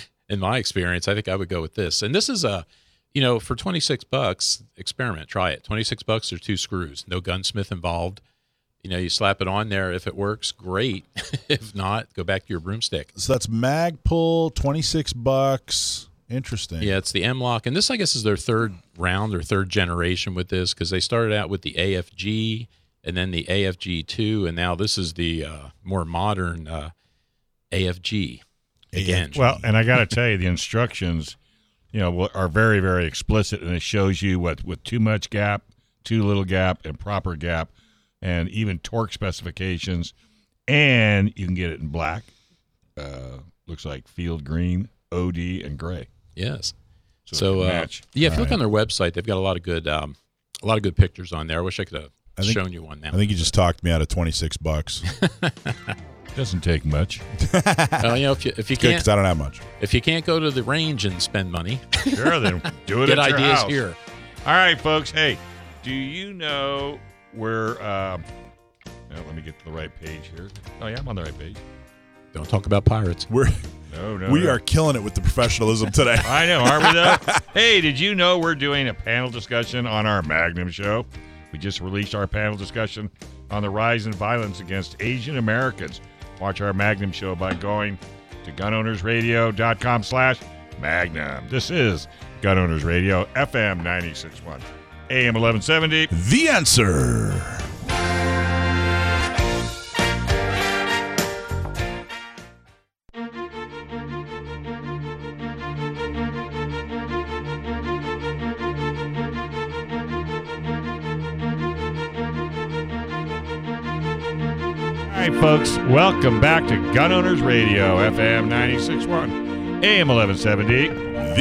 S4: in my experience, I think I would go with this. And this is a, you know, for 26 bucks, experiment, try it. 26 bucks or two screws, no gunsmith involved. You know, you slap it on there. If it works, great. if not, go back to your broomstick.
S3: So that's Magpul, twenty six bucks. Interesting.
S4: Yeah, it's the M LOK, and this I guess is their third round or third generation with this because they started out with the AFG and then the AFG two, and now this is the uh, more modern uh, AFG. Again,
S3: AFG.
S2: Well, and I got to tell you, the instructions, you know, are very, very explicit, and it shows you what with too much gap, too little gap, and proper gap, and even torque specifications, and you can get it in black. Uh, looks like field green, OD, and gray.
S4: Yes.
S2: So,
S4: So, uh, yeah, if you look
S3: Right.
S4: on their website, they've got a lot of good, um, a lot of good pictures on there. I wish I could have
S3: I think-
S4: shown you one now.
S3: I think you just talked me out of twenty six bucks.
S2: doesn't take much.
S4: Well, you know, if you if you
S3: Good,
S4: can't
S3: because I don't have much.
S4: if you can't go to the range and spend money,
S2: Sure, then do it
S4: get
S2: at your
S4: ideas
S2: house.
S4: here.
S2: All right, folks. Hey, do you know where? Uh, now, let me get to the right page here. Oh yeah, I'm on the right page.
S4: Don't talk about pirates.
S3: We're
S2: No, no,
S3: we
S2: no.
S3: are killing it with the professionalism today.
S2: I know, aren't we though? hey, did you know we're doing a panel discussion on our Magnum show? We just released our panel discussion on the rise in violence against Asian Americans. Watch our Magnum show by going to gunownersradio.com slash Magnum. This is Gun Owners Radio, FM 96.1, AM 1170.
S3: the answer.
S2: Folks, welcome back to Gun Owners Radio, FM 96.1, AM 1170.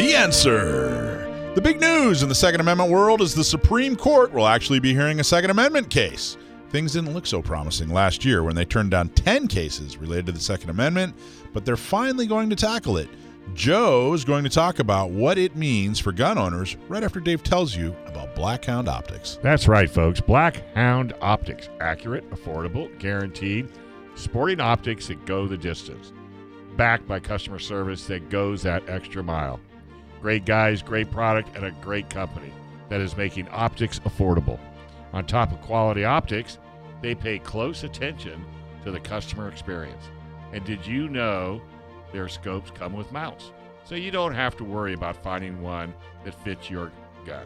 S3: The answer. The big news in the Second Amendment world is the Supreme Court will actually be hearing a Second Amendment case. Things didn't look so promising last year when they turned down 10 cases related to the Second Amendment, but they're finally going to tackle it. Joe's going to talk about what it means for gun owners right after Dave tells you about Blackhound Optics.
S2: That's right, folks. Black Hound Optics. Accurate, affordable, guaranteed. Sporting optics that go the distance. Backed by customer service that goes that extra mile. Great guys, great product, and a great company that is making optics affordable. On top of quality optics, they pay close attention to the customer experience. And did you know their scopes come with mounts? So you don't have to worry about finding one that fits your gun.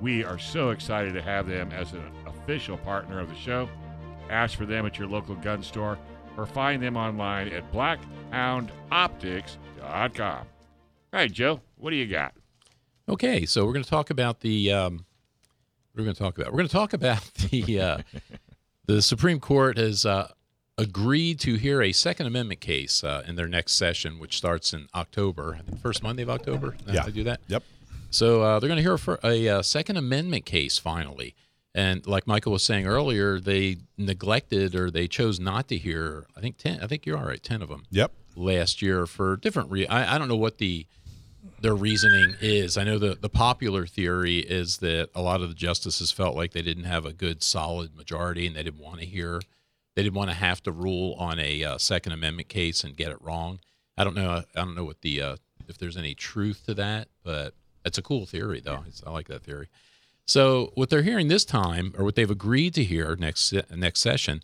S2: We are so excited to have them as an official partner of the show. Ask for them at your local gun store or find them online at blackhoundoptics.com. All right, Joe, what do you got?
S4: Okay, so we're going to talk about the. Um, we're going to talk about. We're going to talk about the. Uh, the Supreme Court has uh, agreed to hear a Second Amendment case uh, in their next session, which starts in October. I first Monday of October.
S3: Yeah.
S4: they do that.
S3: Yep.
S4: So uh, they're going to hear for a uh, Second Amendment case finally. And like Michael was saying earlier, they neglected or they chose not to hear. I think ten. I think you're all right. Ten of them
S3: Yep.
S4: last year for different. Re- I, I don't know what the their reasoning is. I know the the popular theory is that a lot of the justices felt like they didn't have a good solid majority and they didn't want to hear. They didn't want to have to rule on a uh, Second Amendment case and get it wrong. I don't know. I don't know what the uh, if there's any truth to that, but it's a cool theory though. It's, I like that theory. So what they're hearing this time, or what they've agreed to hear next next session,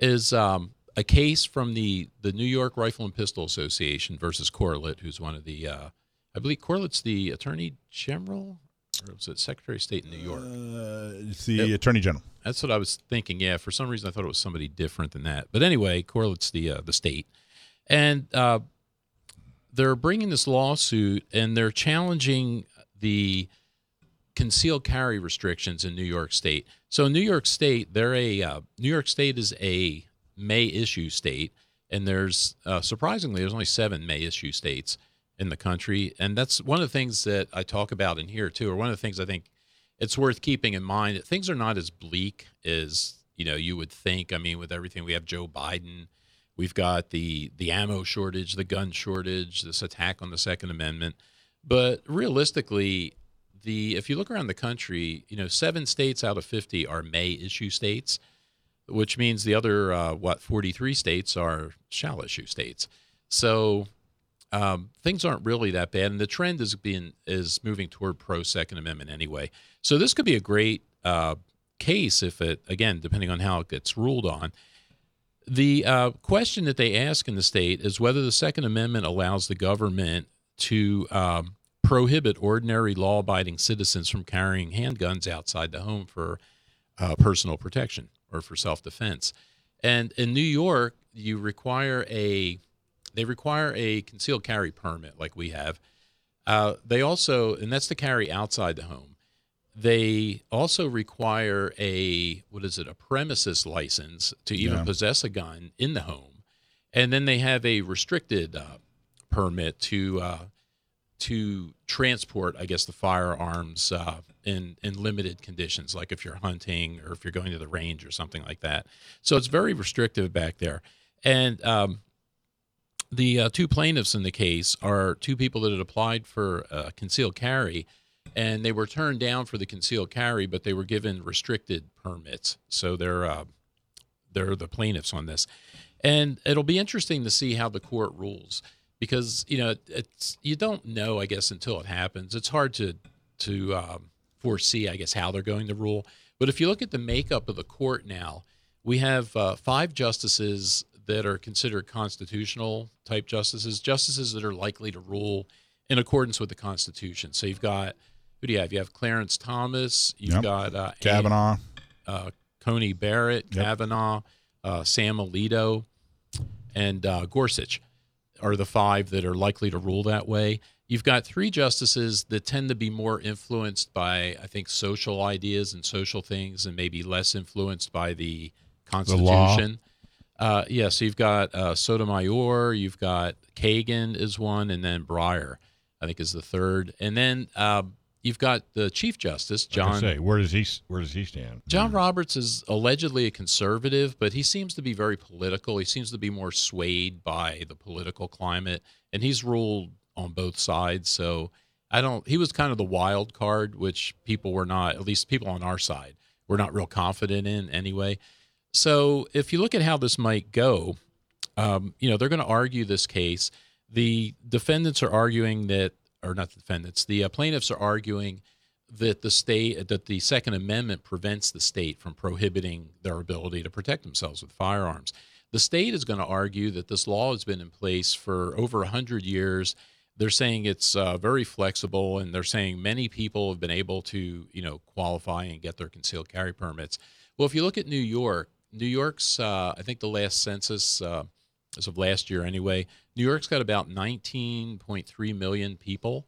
S4: is um, a case from the the New York Rifle and Pistol Association versus Corlett, who's one of the, uh, I believe Corlett's the Attorney General, or was it Secretary of State in New York?
S3: Uh, it's the Attorney General.
S4: That's what I was thinking. Yeah, for some reason I thought it was somebody different than that. But anyway, Corlett's the uh, the state, and uh, they're bringing this lawsuit and they're challenging the concealed carry restrictions in New York State. So New York State, they're a uh, New York State is a may issue state, and there's uh, surprisingly there's only seven may issue states in the country, and that's one of the things that I talk about in here too, or one of the things I think it's worth keeping in mind that things are not as bleak as you know you would think. I mean, with everything we have, Joe Biden, we've got the the ammo shortage, the gun shortage, this attack on the Second Amendment. But realistically, the if you look around the country, you know, seven states out of fifty are may issue states, which means the other uh, what forty three states are shall issue states. So um, things aren't really that bad, and the trend is being is moving toward pro Second Amendment anyway. So this could be a great uh, case if it again, depending on how it gets ruled on. The uh, question that they ask in the state is whether the Second Amendment allows the government to um, prohibit ordinary law abiding citizens from carrying handguns outside the home for uh, personal protection or for self defense. And in New York, you require a they require a concealed carry permit like we have. Uh, they also, and that's to carry outside the home. They also require a what is it, a premises license to even
S3: Yeah.
S4: possess a gun in the home, and then they have a restricted uh, permit to uh, to transport, I guess, the firearms uh, in in limited conditions, like if you're hunting or if you're going to the range or something like that. So it's very restrictive back there. And um, the uh, two plaintiffs in the case are two people that had applied for uh, concealed carry, and they were turned down for the concealed carry, but they were given restricted permits. So they're uh, they're the plaintiffs on this, and it'll be interesting to see how the court rules because you know it's you don't know I guess until it happens. It's hard to to um, foresee I guess how they're going to rule. But if you look at the makeup of the court now, we have uh, five justices that are considered constitutional type justices, justices that are likely to rule in accordance with the Constitution. So you've got who do you have? You have Clarence Thomas. You've
S3: Yep.
S4: got uh,
S3: Kavanaugh.
S4: uh, Coney Barrett,
S3: Yep.
S4: Kavanaugh, uh, Sam Alito, and uh, Gorsuch are the five that are likely to rule that way. You've got three justices that tend to be more influenced by, I think, social ideas and social things, and maybe less influenced by the. Constitution. Uh, yeah, so you've got uh, Sotomayor, you've got Kagan is one, and then Breyer, I think, is the third, and then uh, you've got the Chief Justice John
S2: say, where does he where does he stand?
S4: John Roberts is allegedly a conservative, but he seems to be very political. He seems to be more swayed by the political climate, and he's ruled on both sides. So I don't. He was kind of the wild card, which people were not. At least people on our side were not real confident in anyway. So if you look at how this might go, um, you know they're going to argue this case. The defendants are arguing that, or not the defendants. The uh, plaintiffs are arguing that the state that the second amendment prevents the state from prohibiting their ability to protect themselves with firearms the state is going to argue that this law has been in place for over 100 years they're saying it's uh, very flexible and they're saying many people have been able to you know qualify and get their concealed carry permits well if you look at new york new york's uh, i think the last census uh, as of last year anyway new york's got about 19.3 million people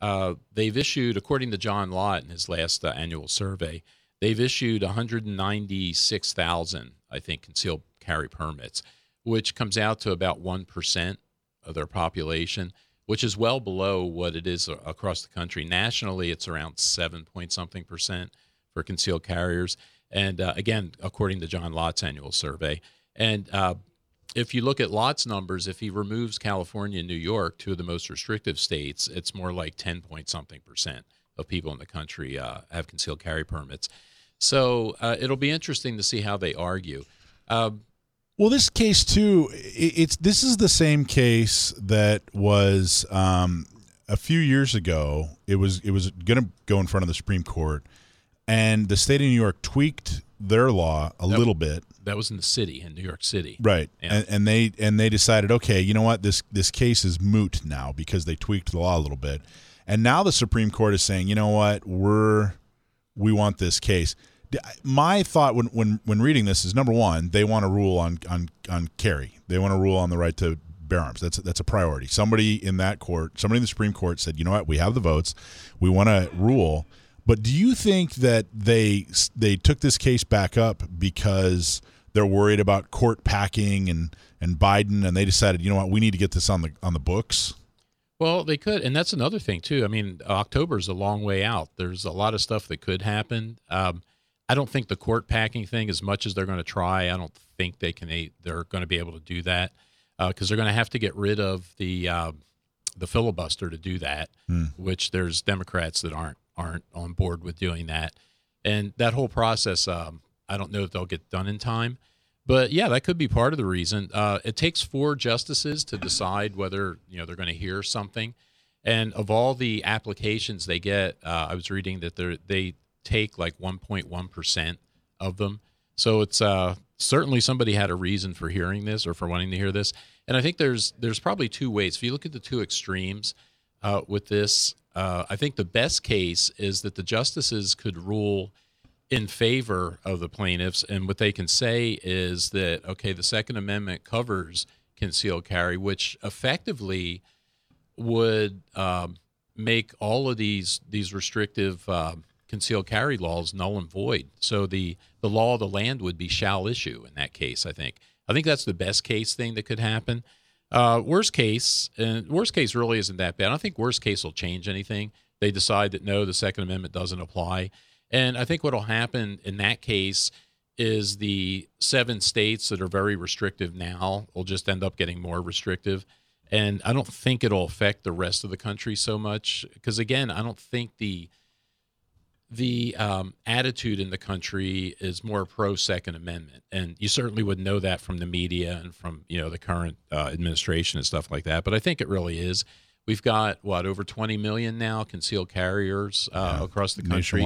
S4: uh, they've issued, according to John Lott in his last uh, annual survey, they've issued 196,000, I think, concealed carry permits, which comes out to about 1% of their population, which is well below what it is across the country. Nationally, it's around 7 point something percent for concealed carriers. And uh, again, according to John Lott's annual survey. And uh, if you look at Lott's numbers, if he removes California and New York, two of the most restrictive states, it's more like 10 point something percent of people in the country uh, have concealed carry permits. So uh, it'll be interesting to see how they argue. Um,
S3: Well, this case too, it's this is the same case that was um, a few years ago. It was it was going to go in front of the Supreme Court, and the state of New York tweaked their law a
S4: Yep.
S3: little bit,
S4: that was in the city, in New York City.
S3: right?
S4: Yeah.
S3: And, and they and they decided, okay, you know what, this this case is moot now because they tweaked the law a little bit, and now the Supreme Court is saying, you know what, we're we want this case. My thought when, when, when reading this is number one, they want to rule on, on, on carry. They want to rule on the right to bear arms. That's that's a priority. Somebody in that court, somebody in the Supreme Court said, you know what, we have the votes, we want to rule. But do you think that they they took this case back up because they're worried about court packing and, and Biden, and they decided, you know what, we need to get this on the on the books?
S4: Well, they could, and that's another thing too. I mean, October's a long way out. There's a lot of stuff that could happen. Um, I don't think the court packing thing, as much as they're going to try, I don't think they can. They're going to be able to do that because uh, they're going to have to get rid of the uh, the filibuster to do that.
S3: Hmm.
S4: Which there's Democrats that aren't aren't on board with doing that, and that whole process, um, I don't know if they'll get done in time. But yeah, that could be part of the reason. Uh, it takes four justices to decide whether you know they're going to hear something, and of all the applications they get, uh, I was reading that they they take like 1.1 percent of them. So it's uh, certainly somebody had a reason for hearing this or for wanting to hear this. And I think there's there's probably two ways. If you look at the two extremes uh, with this, uh, I think the best case is that the justices could rule in favor of the plaintiffs, and what they can say is that okay, the Second Amendment covers concealed carry, which effectively would um, make all of these these restrictive uh, concealed carry laws null and void. So the the law of the land would be shall issue in that case. I think. I think that's the best case thing that could happen. Uh, worst case, and worst case really isn't that bad. I think worst case will change anything. They decide that no, the Second Amendment doesn't apply, and I think what will happen in that case is the seven states that are very restrictive now will just end up getting more restrictive. And I don't think it'll affect the rest of the country so much because again, I don't think the the um, attitude in the country is more pro Second Amendment, and you certainly would know that from the media and from you know the current uh, administration and stuff like that. But I think it really is. We've got what over 20 million now concealed carriers uh,
S3: Yeah,
S4: across the country,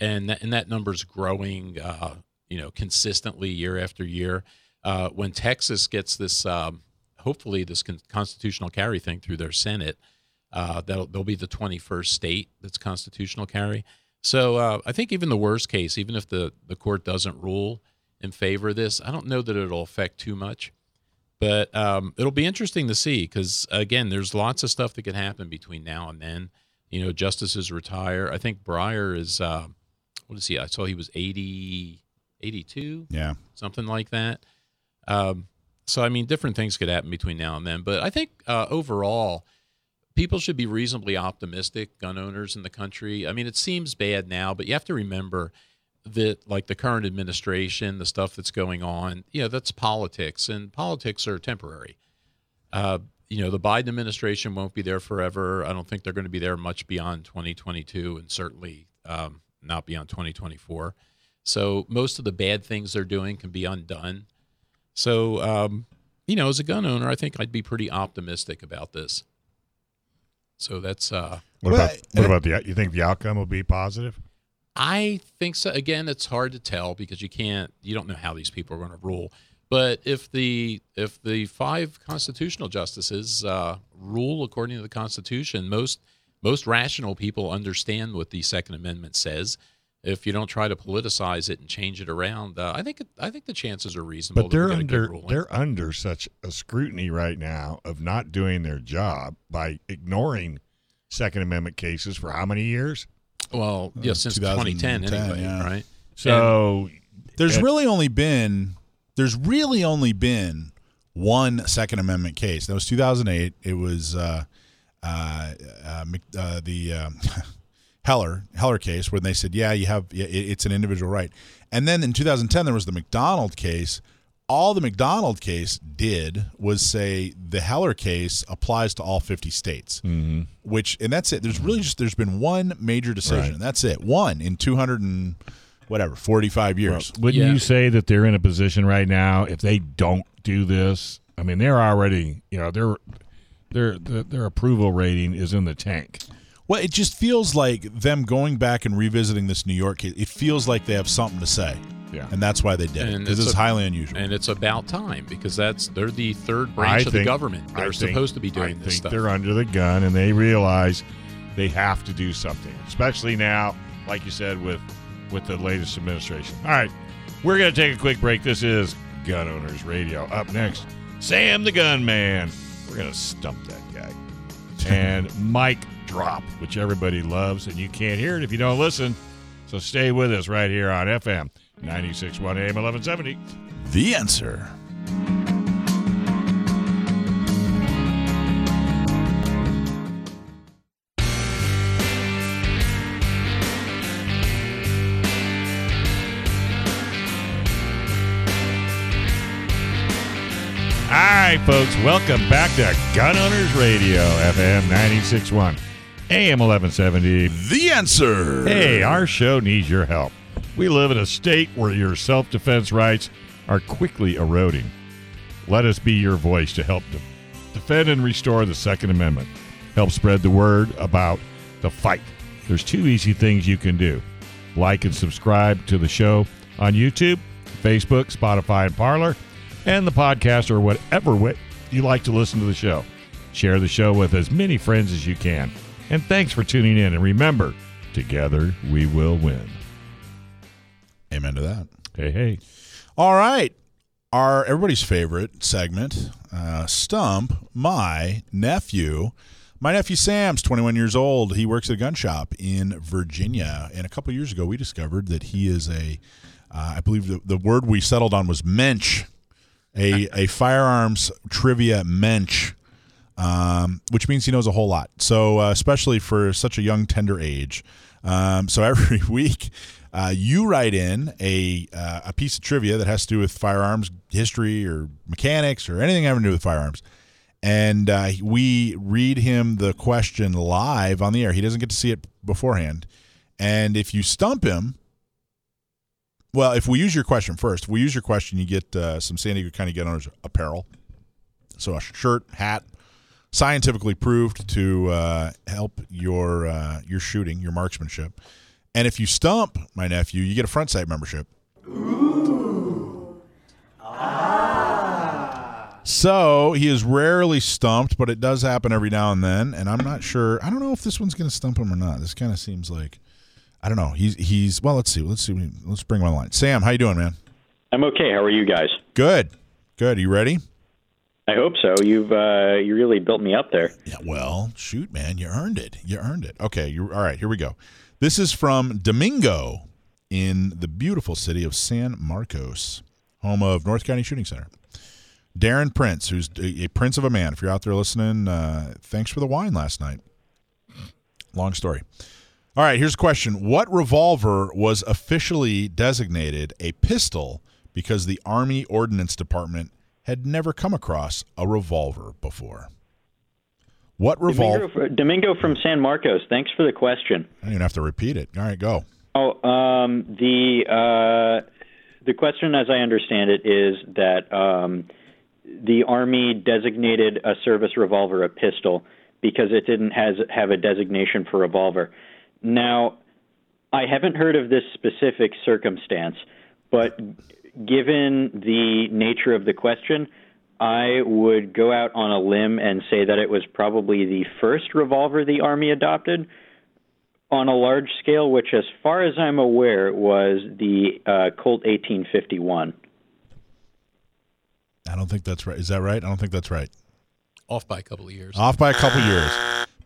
S4: and that, and that number's growing, uh, you know, consistently year after year. Uh, when Texas gets this, um, hopefully, this con- constitutional carry thing through their Senate, uh, that'll they'll be the 21st state that's constitutional carry. So uh, I think even the worst case, even if the the court doesn't rule in favor of this, I don't know that it'll affect too much. But um, it'll be interesting to see because again, there's lots of stuff that could happen between now and then. You know, justices retire. I think Breyer is uh, what is he? I saw he was 80, 82,
S3: Yeah.
S4: something like that. Um, so I mean, different things could happen between now and then. But I think uh, overall, people should be reasonably optimistic. Gun owners in the country. I mean, it seems bad now, but you have to remember that like the current administration, the stuff that's going on, you know, that's politics, and politics are temporary. Uh, you know, the Biden administration won't be there forever. I don't think they're going to be there much beyond 2022, and certainly um, not beyond 2024. So most of the bad things they're doing can be undone. So, um, you know, as a gun owner, I think I'd be pretty optimistic about this. So that's uh,
S2: What about what about the? You think the outcome will be positive?
S4: I think so. Again, it's hard to tell because you can't, you don't know how these people are going to rule. But if the if the five constitutional justices uh, rule according to the Constitution, most most rational people understand what the Second Amendment says. If you don't try to politicize it and change it around, uh, I think it, I think the chances are reasonable.
S2: But they're
S4: get a good
S2: under they're under such a scrutiny right now of not doing their job by ignoring Second Amendment cases for how many years?
S4: Well, yeah, since 2010
S3: 2010,
S4: anyway,
S3: yeah.
S4: right?
S2: So
S3: There's
S2: And-
S3: really only been there's really only been one Second Amendment case. That was 2008. It was uh, uh, uh, uh, the um Heller Heller case where they said, yeah, you have it's an individual right. And then in 2010 there was the McDonald case. All the McDonald case did was say the Heller case applies to all 50 states.
S2: mhm.
S3: Which and that's it. There's really just there's been one major decision.
S2: Right.
S3: That's it. One in 200 and whatever 45 years.
S2: wouldn't
S4: Yeah.
S2: you say that they're in a position right now if they don't do this? I mean, they're already you know their their their, their approval rating is in the tank.
S3: Well, it just feels like them going back and revisiting this New York case. It feels like they have something to say,
S2: Yeah.
S3: and that's why they did it
S4: And it's
S3: it's
S4: a-
S3: highly unusual.
S4: And it's about time because that's they're the third
S2: I
S4: branch of the government. They're
S2: think-
S4: supposed to be doing
S2: I
S4: this
S2: think
S4: stuff.
S2: they're under the gun, and they realize they have to do something, especially now, like you said, with with the latest administration. All right, we're gonna take a quick break. This is Gun Owners Radio. Up next, Sam the Gun Man. We're gonna stump that guy, and Mike drop, which everybody loves, and you can't hear it if you don't listen. So stay with us right here on FM 961 AM 1170.
S3: The answer.
S2: All right, folks, welcome back to Gun Owners Radio, FM 961. AM 1170.
S3: The answer.
S2: Hey, our show needs your help. We live in a state where your self defense rights are quickly eroding. Let us be your voice to help de- defend and restore the Second Amendment. Help spread the word about the fight. There's two easy things you can do like and subscribe to the show on YouTube, Facebook, Spotify, and Parler, and the podcast or whatever way you like to listen to the show. Share the show with as many friends as you can. And thanks for tuning in. And remember, together we will win.
S3: Amen to that.
S2: Hey, hey.
S3: All right. Our everybody's favorite segment, uh, Stump My Nephew. My nephew Sam's 21 years old. He works at a gun shop in Virginia. And a couple years ago, we discovered that he is a, uh, I believe the, the word we settled on was mensch, a, a firearms trivia mensch, um, which means he knows a whole lot. So, uh, especially for such a young, tender age. Um, so, every week, uh, you write in a uh, a piece of trivia that has to do with firearms history or mechanics or anything having to do with firearms, and uh, we read him the question live on the air. He doesn't get to see it beforehand, and if you stump him, well, if we use your question first, if we use your question, you get uh, some San Diego County Gun Owners apparel, so a shirt, hat, scientifically proved to uh, help your uh, your shooting, your marksmanship. And if you stump my nephew, you get a front sight membership. Ooh. Ah. So he is rarely stumped, but it does happen every now and then. And I'm not sure. I don't know if this one's going to stump him or not. This kind of seems like I don't know. He's he's well. Let's see. Let's see. Let's bring him on line. Sam, how you doing, man?
S9: I'm okay. How are you guys?
S3: Good. Good. Are you ready?
S9: I hope so. You've uh, you really built me up there.
S3: Yeah. Well, shoot, man, you earned it. You earned it. Okay. You all right? Here we go. This is from Domingo in the beautiful city of San Marcos, home of North County Shooting Center. Darren Prince, who's a, prince of a man. If you're out there listening, uh, thanks for the wine last night. Long story. All right, here's a question. What revolver was officially designated a pistol because the Army Ordnance Department had never come across a revolver before? What revolver?
S9: Domingo, Domingo from San Marcos. Thanks for the question.
S3: I don't even have to repeat it. All right, go.
S9: Oh, um, the uh, the question, as I understand it, is that um, the Army designated a service revolver a pistol because it didn't has have a designation for revolver. Now, I haven't heard of this specific circumstance, but given the nature of the question, I would go out on a limb and say that it was probably the first revolver the Army adopted on a large scale, which, as far as I'm aware, was the uh, Colt 1851.
S3: I don't think that's right. Is that right? I don't think that's right.
S4: Off by a couple of years.
S3: Off by a couple of years.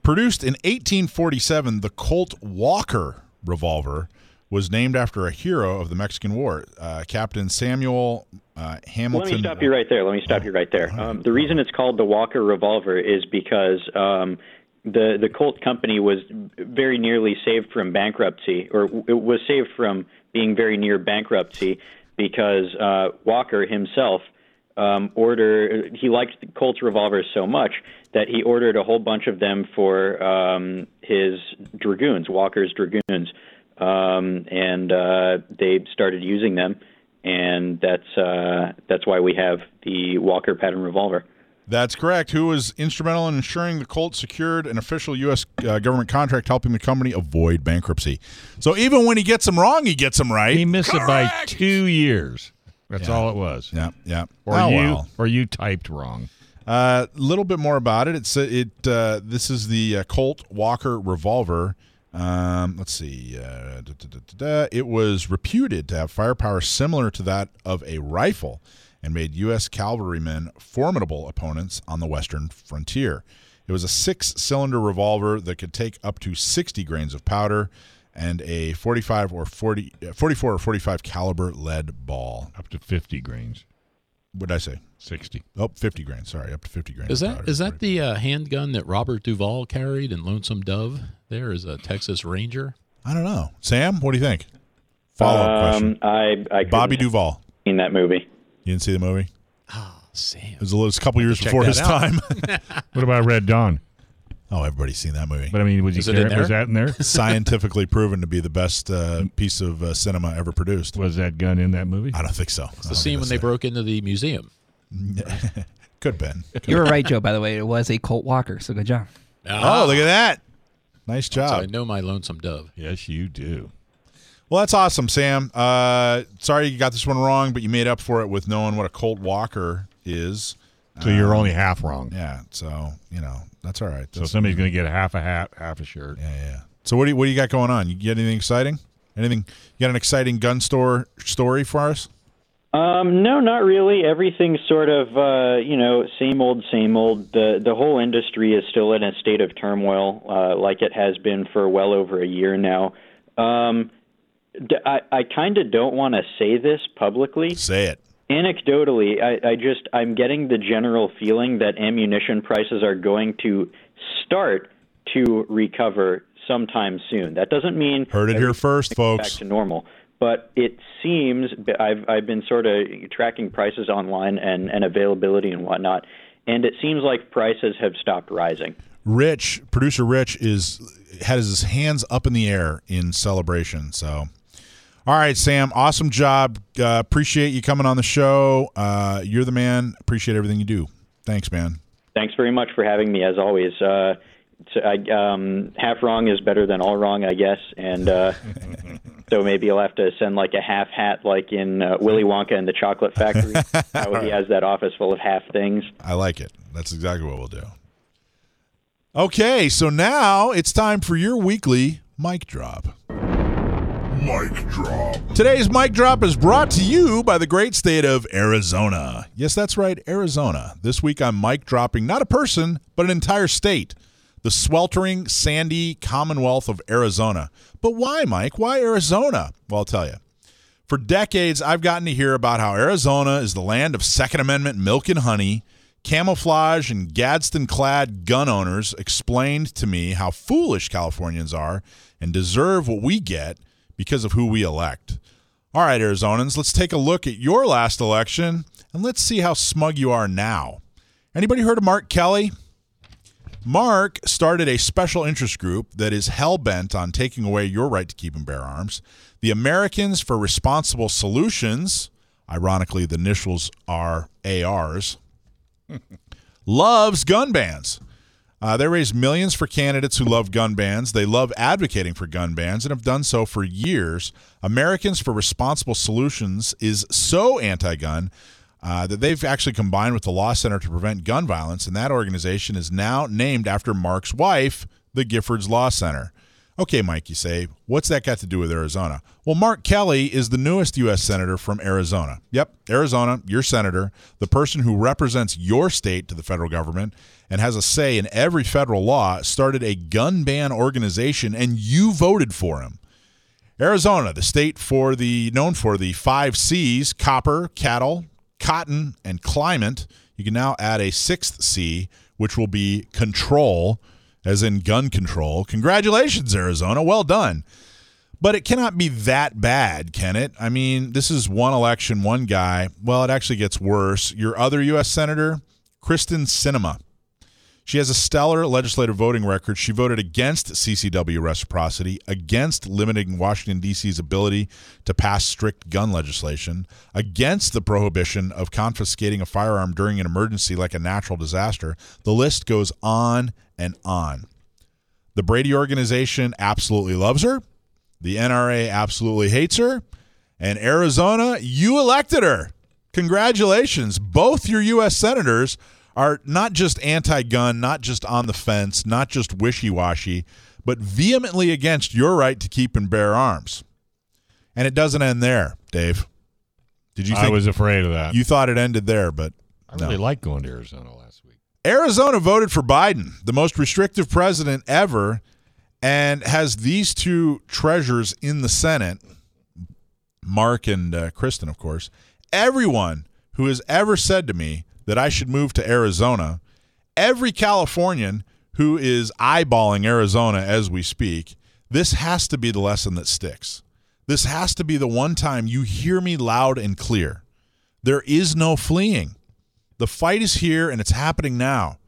S3: Produced in 1847, the Colt Walker revolver was named after a hero of the Mexican War, uh, Captain Samuel uh, Hamilton.
S9: Let me stop you right there. Let me stop you right there. Um, the reason it's called the Walker revolver is because um, the the Colt company was very nearly saved from bankruptcy, or it was saved from being very near bankruptcy because uh, Walker himself um, order he liked the Colt's revolvers so much that he ordered a whole bunch of them for um, his dragoons, Walker's dragoons, um, and uh, they started using them, and that's uh, that's why we have the Walker pattern revolver.
S3: That's correct. Who was instrumental in ensuring the Colt secured an official U.S. Uh, government contract, helping the company avoid bankruptcy. So even when he gets them wrong, he gets them right.
S2: He missed it by two years. That's
S3: Yeah.
S2: all it was.
S3: Yeah, yeah.
S2: Or
S3: Oh,
S2: you,
S3: well.
S2: or you typed wrong.
S3: A uh, little bit more about it. It's uh, it. Uh, this is the uh, Colt Walker revolver. Um, let's see. Uh, da, da, da. It was reputed to have firepower similar to that of a rifle, and made U.S. cavalrymen formidable opponents on the western frontier. It was a six-cylinder revolver that could take up to 60 grains of powder and a 45 or 40, uh, 44 or 45 caliber lead ball.
S2: Up to 50 grains.
S3: What did I say?
S2: 60.
S3: Oh, 50 grand. Sorry, up to 50 grand.
S4: Is
S3: of
S4: that
S3: powder.
S4: is that the uh, handgun that Robert Duvall carried in Lonesome Dove? There is a Texas Ranger.
S3: I don't know. Sam, what do you think? Follow up question.
S9: Um, I I
S3: Bobby Duvall.
S9: in that movie.
S3: You didn't see the movie?
S4: Sam.
S3: It was a, little, it was a couple years before his
S4: out.
S3: time.
S2: What about Red Dawn?
S3: Oh, everybody's seen that movie.
S2: But I mean, was, he
S4: Is it in
S2: car- was that in there?
S3: Scientifically proven to be the best uh, piece of uh, cinema ever produced.
S2: Was that gun in that movie?
S3: I don't think so.
S4: The scene when they broke into the museum.
S3: Could have been.
S8: You were right, Joe. By the way, it was a Colt Walker. So good job.
S3: Oh, look at that. Nice job.
S4: So I
S3: job.
S4: know my lonesome dove.
S2: Yes, you do.
S3: Well, that's awesome, Sam. Uh, sorry you got this one wrong, but you made up for it with knowing what a Colt Walker is.
S2: So you're only half wrong.
S3: Yeah, so you know that's all right.
S2: So somebody's going to get a half a hat, half a shirt.
S3: yeah, yeah. So what do you, what do you got going on? You get anything exciting? Anything? You got an exciting gun store story for us?
S9: Um, no, not really. Everything's sort of, uh, you know, same old, same old. The the whole industry is still in a state of turmoil, uh, like it has been for well over a year now. Um, d- I I kind of don't want to say this publicly.
S3: Say it.
S9: Anecdotally, I, I just I'm getting the general feeling that ammunition prices are going to start to recover sometime soon. That doesn't mean
S3: Heard it here first,
S9: back
S3: folks.
S9: to normal. But it seems I've I've been sort of tracking prices online and, and availability and whatnot, and it seems like prices have stopped rising.
S3: Rich, producer Rich, is has his hands up in the air in celebration. So, all right, Sam, awesome job. Uh, appreciate you coming on the show. Uh, you're the man. Appreciate everything you do. Thanks, man.
S9: Thanks very much for having me, as always. Uh, I, um, half wrong is better than all wrong, I guess, and uh, so maybe you'll have to send like a half hat, like in uh, Willy Wonka and the Chocolate Factory. How he has that office full of half things.
S3: I like it. That's exactly what we'll do. Okay, so now it's time for your weekly mic drop.
S10: Mic drop.
S3: Today's mic drop is brought to you by the great state of Arizona. Yes, that's right, Arizona. This week I'm mic dropping not a person, but an entire state. The sweltering, sandy Commonwealth of Arizona. But why, Mike? Why Arizona? Well, I'll tell you. For decades, I've gotten to hear about how Arizona is the land of Second Amendment milk and honey. Camouflage and Gadsden clad gun owners explained to me how foolish Californians are and deserve what we get because of who we elect. All right, Arizonans, let's take a look at your last election and let's see how smug you are now. Anybody heard of Mark Kelly? Mark started a special interest group that is hell bent on taking away your right to keep and bear arms. The Americans for Responsible Solutions, ironically, the initials are ARs, loves gun bans. Uh, they raise millions for candidates who love gun bans. They love advocating for gun bans and have done so for years. Americans for Responsible Solutions is so anti gun uh, that they've actually combined with the Law Center to Prevent Gun Violence, and that organization is now named after Mark's wife, the Giffords Law Center. Okay, Mike, you say, what's that got to do with Arizona? Well, Mark Kelly is the newest U.S. Senator from Arizona. Yep, Arizona, your senator, the person who represents your state to the federal government and has a say in every federal law, started a gun ban organization, and you voted for him. Arizona, the state for the known for the five C's: copper, cattle, cotton, and climate. You can now add a sixth C, which will be control, as in gun control. Congratulations, Arizona. Well done. But it cannot be that bad, can it? I mean, this is one election, one guy. Well, it actually gets worse. Your other U.S. Senator, Kyrsten Sinema. She has a stellar legislative voting record. She voted against CCW reciprocity, against limiting Washington, D.C.'s ability to pass strict gun legislation, against the prohibition of confiscating a firearm during an emergency like a natural disaster. The list goes on and on. The Brady organization absolutely loves her. The NRA absolutely hates her. And Arizona, you elected her. Congratulations. Both your U.S. senators are not just anti gun, not just on the fence, not just wishy washy, but vehemently against your right to keep and bear arms. And it doesn't end there, Dave. Did you
S2: I was afraid of that.
S3: you thought it ended there, but
S2: I really liked going to Arizona.
S3: Arizona voted for Biden, the most restrictive president ever, and has these two treasures in the Senate Mark and uh, Kyrsten, of course. Everyone who has ever said to me that I should move to Arizona, every Californian who is eyeballing Arizona as we speak, this has to be the lesson that sticks. This has to be the one time you hear me loud and clear. There is no fleeing. The fight is here and it's happening now.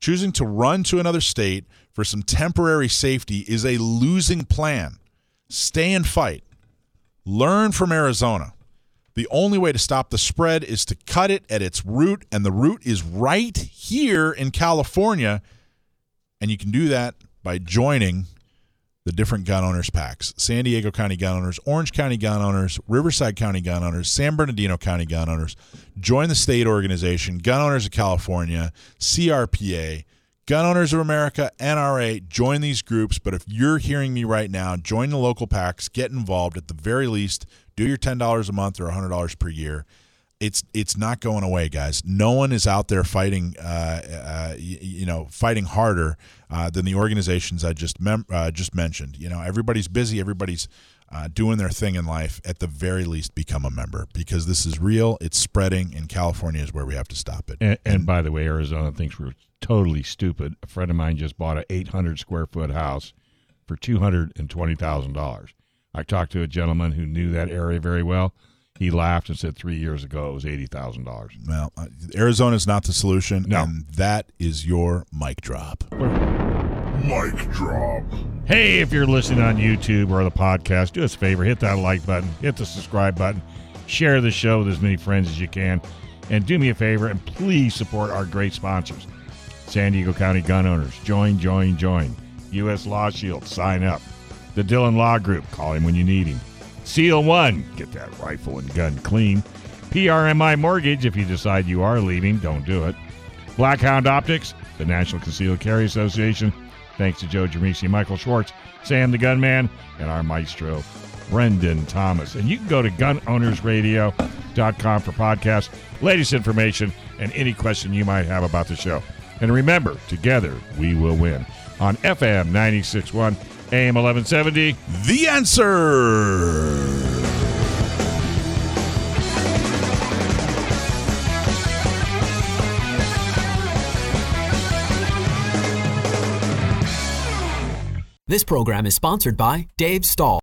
S3: Choosing to run to another state for some temporary safety is a losing plan. Stay and fight. Learn from Arizona. The only way to stop the spread is to cut it at its root, and the root is right here in California. And you can do that by joining the different gun owners PACs San Diego County gun owners, Orange County gun owners, Riverside County gun owners, San Bernardino County gun owners. Join the state organization, Gun Owners of California, CRPA, Gun Owners of America, NRA. Join these groups. But if you're hearing me right now, join the local PACs, get involved. At the very least, do your $10 a month or $100 per year it's it's not going away, guys. No one is out there fighting, uh, uh, you, you, know, fighting harder uh, than the organizations I just mem- uh, just mentioned. You know, everybody's busy, everybody's uh, doing their thing in life. At the very least, become a member because this is real. It's spreading, and California is where we have to stop it.
S2: And, and by the way, Arizona thinks we're totally stupid. A friend of mine just bought an 800 square foot house for two hundred and twenty thousand dollars. I talked to a gentleman who knew that area very well he laughed and said three years ago it was eighty thousand dollars.
S3: Well, uh, Arizona is not the solution,
S2: no.
S3: and that is your mic drop.
S10: Mic drop.
S2: Hey, if you're listening on YouTube or the podcast, do us a favor: hit that like button, hit the subscribe button, share the show with as many friends as you can, and do me a favor and please support our great sponsors: San Diego County Gun Owners. Join, join, join. U.S. Law Shield. Sign up. The Dillon Law Group. Call him when you need him. Seal One, get that rifle and gun clean. PRMI Mortgage, if you decide you are leaving, don't do it. Blackhound Optics, the National Concealed Carry Association. Thanks to Joe Germisi, Michael Schwartz, Sam the Gunman, and our maestro, Brendan Thomas. And you can go to gunownersradio.com for podcasts, latest information, and any question you might have about the show. And remember, together we will win on FM 961 AM 1170.
S3: The answer.
S1: This program is sponsored by Dave Stahl.